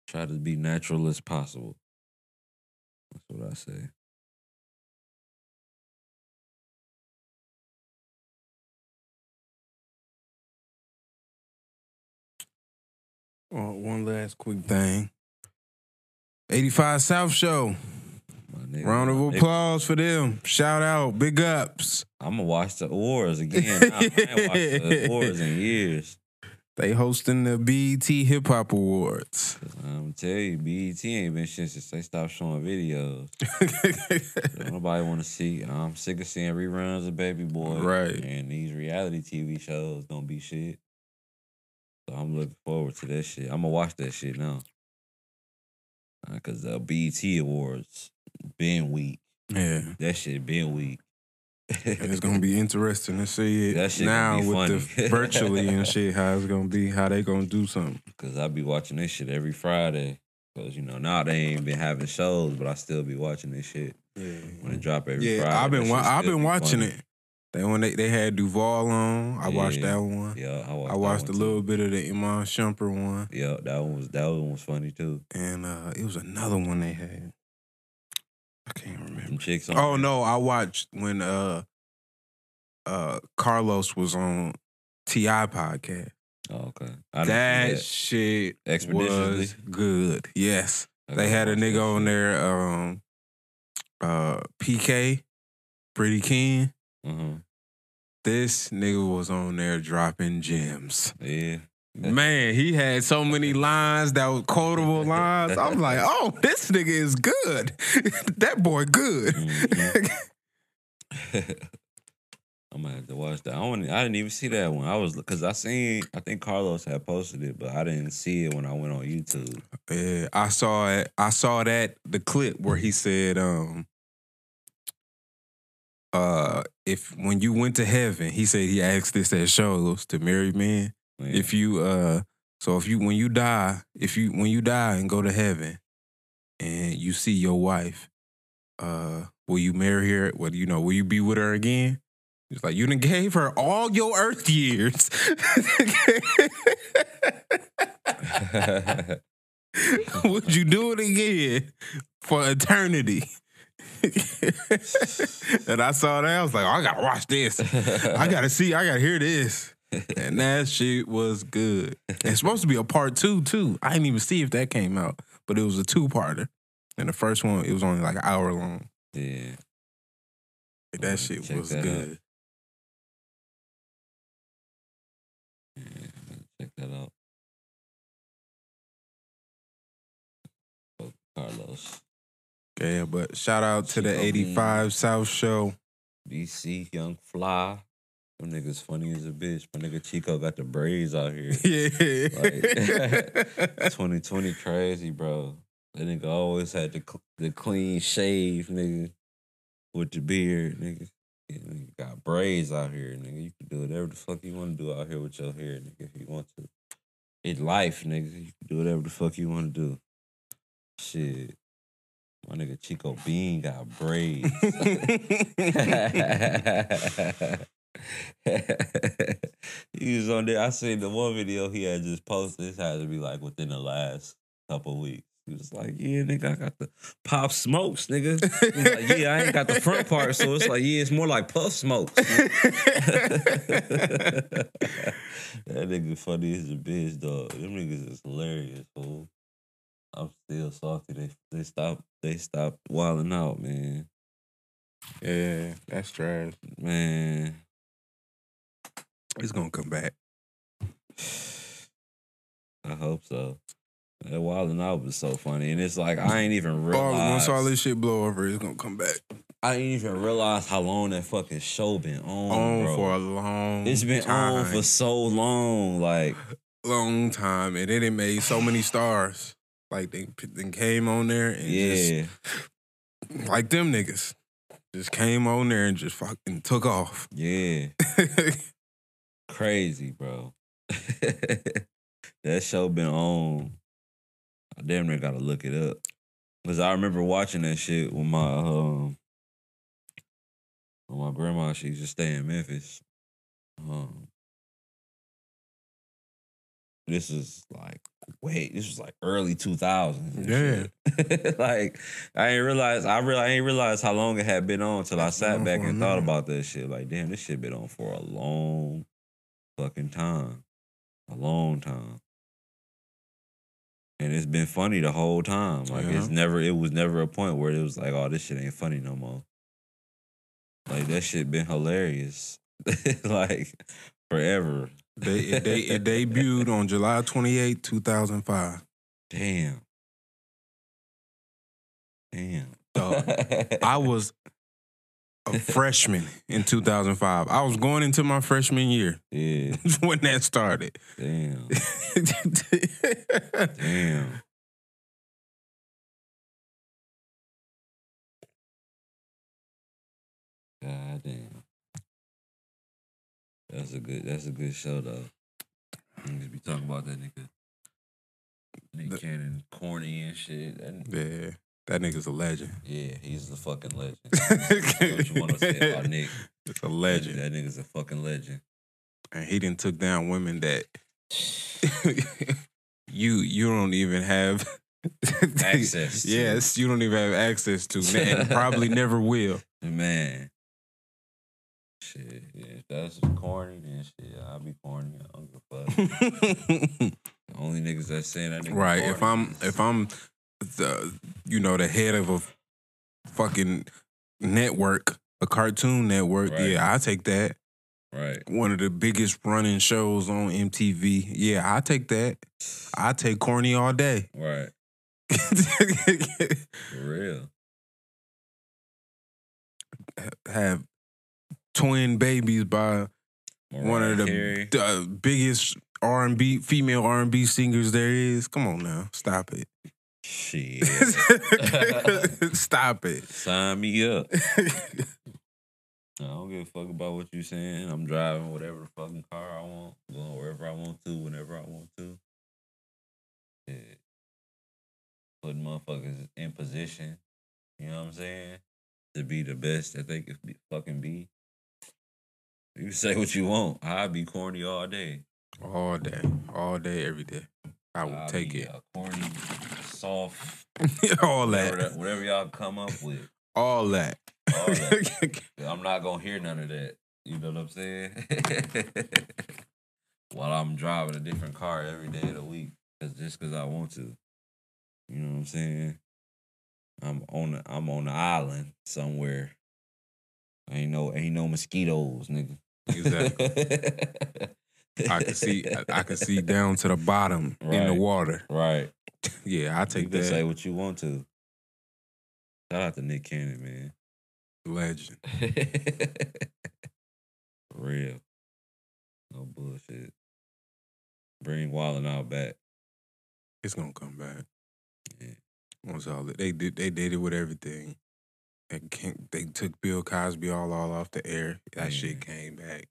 Try to be natural as possible. That's what I say. Oh, one last quick thing. 85 South Show. My nigga, Round of my nigga. applause for them. Shout out. Big ups. I'm gonna watch the awards again. I ain't watched the awards in years. They hosting the BET Hip Hop Awards. I'm tell you, BET ain't been shit since they stopped showing videos. Nobody want to see. I'm sick of seeing reruns of Baby Boy. Right. And these reality TV shows don't be shit. So I'm looking forward to that shit. I'm gonna watch that shit now. Cause the BET Awards been weak. yeah. That shit been weak. And it's gonna be interesting to see it now with the virtually and shit. How it's gonna be? How they gonna do something? Cause I be watching this shit every Friday. Cause you know now they ain't been having shows, but I still be watching this shit Yeah, when it drop every yeah. Friday. I've been wa- I've been be watching funny. it. They when they, they had Duval on, I watched that one. Yeah, I watched. I watched a little too. bit of the Iman Shumpert one, Yeah, that one was that one was funny too. and uh it was another one they had. I can't remember. Chicks on. Oh no, I watched when uh uh Karlous was on T.I podcast. Oh, okay. I didn't That, shit was good. Yes, I they had a nigga on there. Um, uh, PK, Pretty King. Uh-huh. This nigga was on there dropping gems. Yeah. Man, he had so many lines that were quotable lines. I'm like, oh, this nigga is good. that boy good. Mhm. I'm gonna have to watch that. I want. I didn't even see that one. I was because I seen. I think Karlous had posted it, but I didn't see it when I went on YouTube. Yeah, I saw it. I saw that the clip where he said, um, uh, if when you went to heaven, he said he asked this at shows to married men. Man, If you uh, so if you when you die, if you when you die and go to heaven, and you see your wife, uh, will you marry her? What you know? Will you be with her again? It's like you done gave her all your earth years. Would you do it again for eternity? and I saw that. I was like, oh, I gotta watch this. I gotta see. I gotta hear this. And that shit was good. It's supposed to be a part two too. I didn't even see if that came out, but it was a two parter. And the first one, it was only like an hour long. yeah. That shit was that good. yeah. Check that out. Fuck Karlous. Yeah, but shout out to the 85 South Show. DC, Young Fly. Them niggas funny as a bitch. My nigga Chico got the braids out here. Yeah. 2020 crazy, bro. That nigga always had the the clean shave, nigga, with the beard, nigga. Yeah, nigga got braids out here, nigga. You can do whatever the fuck you want to do out here with your hair, nigga, if you want to. It's life, nigga. You can do whatever the fuck you want to do. Shit. My nigga Chico Bean got braids. he was on there. I seen the one video he had just posted. This had to be like within the last couple weeks. He was like, "Yeah, nigga, I got the pop smokes, nigga." He was like, "Yeah, I ain't got the front part, so it's like, yeah, it's more like puff smokes." that nigga funny as a bitch, dog. Them niggas is hilarious, fool. I'm still salty. They they stopped they stopped wilding out, man. yeah, that's trash. Man. It's gonna come back. I hope so. That Wild 'N Out was so funny, and it's like I ain't even All, realize. once all this shit blow over, it's gonna come back. I ain't even realize how long that fucking show been on, on bro. for a long it's been time. on for so long. Like, long time, and then it made so many stars. Like they, they came on there and yeah, just like them niggas just came on there and just fucking took off. yeah, crazy, bro. that show been on. I damn near gotta look it up because I remember watching that shit with my um, with my grandma. She used to stay in Memphis. Um, this is like wait, this was like early two thousands. Yeah. like I ain't realize I real I ain't realized how long it had been on until I sat back and thought about that shit. Like, damn, this shit been on for a long fucking time. A long time. And it's been funny the whole time. Like Yeah. it's never it was never a point where it was like, oh, this shit ain't funny no more. Like that shit been hilarious. like forever. they, it, they, it debuted on July 28, 2005. Damn. Damn. Dog, I was a freshman in 2005. I was going into my freshman year yeah. when that started. Damn. Damn. God damn. That's a good that's a good show though. Niggas be talking about that nigga. Nick The- Cannon corny and shit. That, yeah, that nigga's a legend. yeah, he's the fucking legend. what you want to say about Nick? It's a legend. That nigga's a fucking legend. and he didn't took down women that you you don't even have Access to. yes, you don't even have access to, and probably never will. Man. Shit, if that's corny, then shit, I'll be corny. I don't give a fuck. The only niggas that's saying that nigga right. If I'm if I'm the you know the head of a fucking network, a cartoon network, Right. yeah, I take that. right, One of the biggest running shows on MTV. Yeah, I take that. I take corny all day. right, for real. have twin babies by one of the Mariah Carey. uh, biggest R and B female R and B singers there is. Come on now, stop it. Shit, stop it. sign me up. I don't give a fuck about what you're saying. I'm driving whatever the fucking car I want, going wherever I want to, whenever I want to. Yeah. Putting motherfuckers in position, you know what I'm saying? To be the best that they could be, fucking be. You say what you want. I'll be corny all day. All day, all day, every day. I would I'll take it. uh, corny, soft, all whatever, that. that, whatever y'all come up with. All that. All that. I'm not gonna hear none of that. You know what I'm saying? While I'm driving a different car every day of the week, cause just cause I want to. You know what I'm saying? I'm on the, I'm on the island somewhere. Ain't no ain't no mosquitoes, nigga. Exactly. I can see I, I can see down to the bottom in the water. right. Yeah, I You take that. say what you want to. Shout out to Nick Cannon, man. Legend. For real. No bullshit. Bring Wild 'N Out back. It's gonna come back. Yeah. Once all that they did they did it with everything. They can't, they took Bill Cosby all all off the air. That shit came back.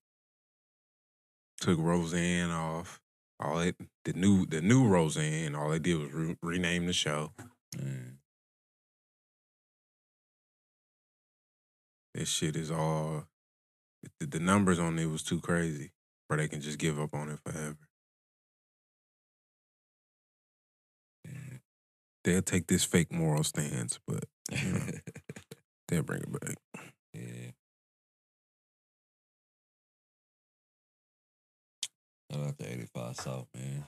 Took Roseanne off. All it the new the new Roseanne. All they did was re- rename the show. Man. This shit is all. The, the numbers on it was too crazy, or they can just give up on it forever. Yeah. They'll take this fake moral stance, but you know, they'll bring it back. yeah. Shout out to 85 South, man.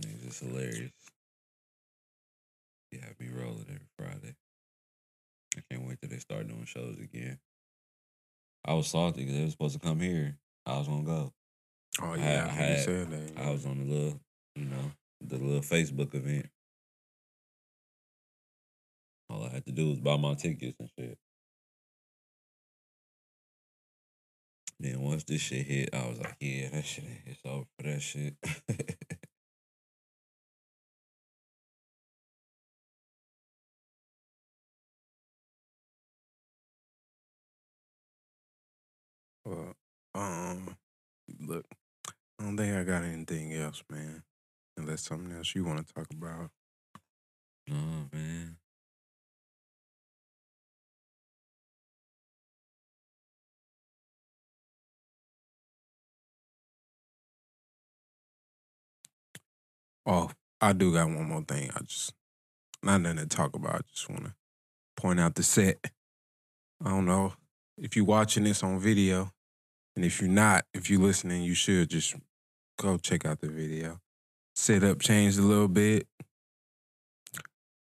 Niggas is hilarious. You have me rolling every Friday. I can't wait till they start doing shows again. I was salty because they were supposed to come here. I was gonna go. Oh I yeah, I, I had- said that. I was on the little, you know, the little Facebook event. All I had to do was buy my tickets and shit. Then once this shit hit, I was like, yeah, that shit it's over for that shit. Well, um, look, I don't think I got anything else, man. Unless something else you want to talk about. no, man. Oh, I do got one more thing. I just not nothing to talk about. I just want to point out the set. I don't know if you're watching this on video, and if you're not, if you're listening, you should just go check out the video. Set up changed a little bit.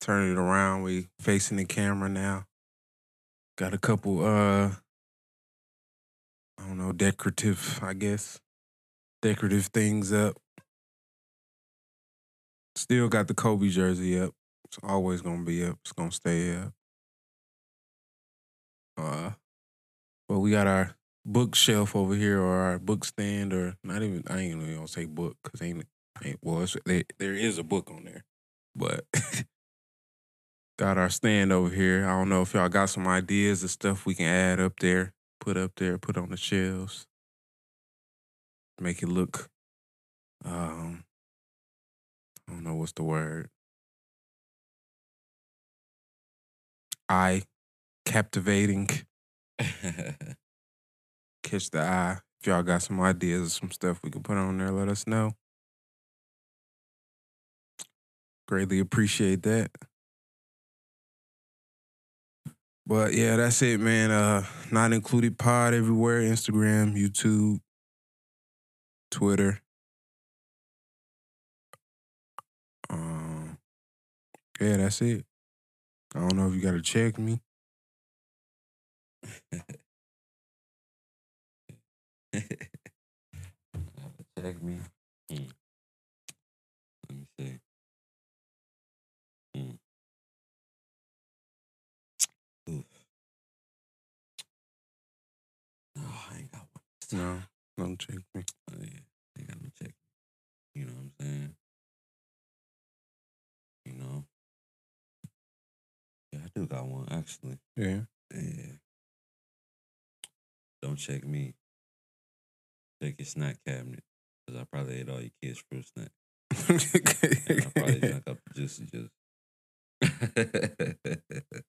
Turn it around. We facing the camera now. Got a couple uh I don't know, decorative, I guess. Decorative things up. Still got the Kobe jersey up. It's always gonna be up. It's gonna stay up. Uh, but we got our bookshelf over here, or our book stand, or not even. I ain't even gonna say book because ain't ain't. Well, there there is a book on there, but got our stand over here. I don't know if y'all got some ideas of stuff we can add up there, put up there, put on the shelves, make it look. Um, I don't know what's the word. Eye captivating, catch the eye. If y'all got some ideas of some stuff we can put on there, let us know. Greatly appreciate that. But yeah, that's it, man. Uh not included pod everywhere, Instagram, YouTube, Twitter. Yeah, that's it. I don't know if you gotta check me. Check me. Hmm. Let me see. Hmm. Oof. No, I ain't got one. No, don't check me. Oh, yeah. Ain't got no check. You know what I'm saying? You know? Yeah, I do got one, actually. Yeah. Yeah. Don't check me. Check your snack cabinet. Because I probably ate all your kids' fruit snack. And I probably drank up the juicy juice.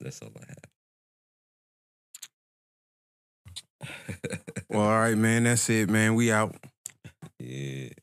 That's all I have. All right, man. That's it, man. We out.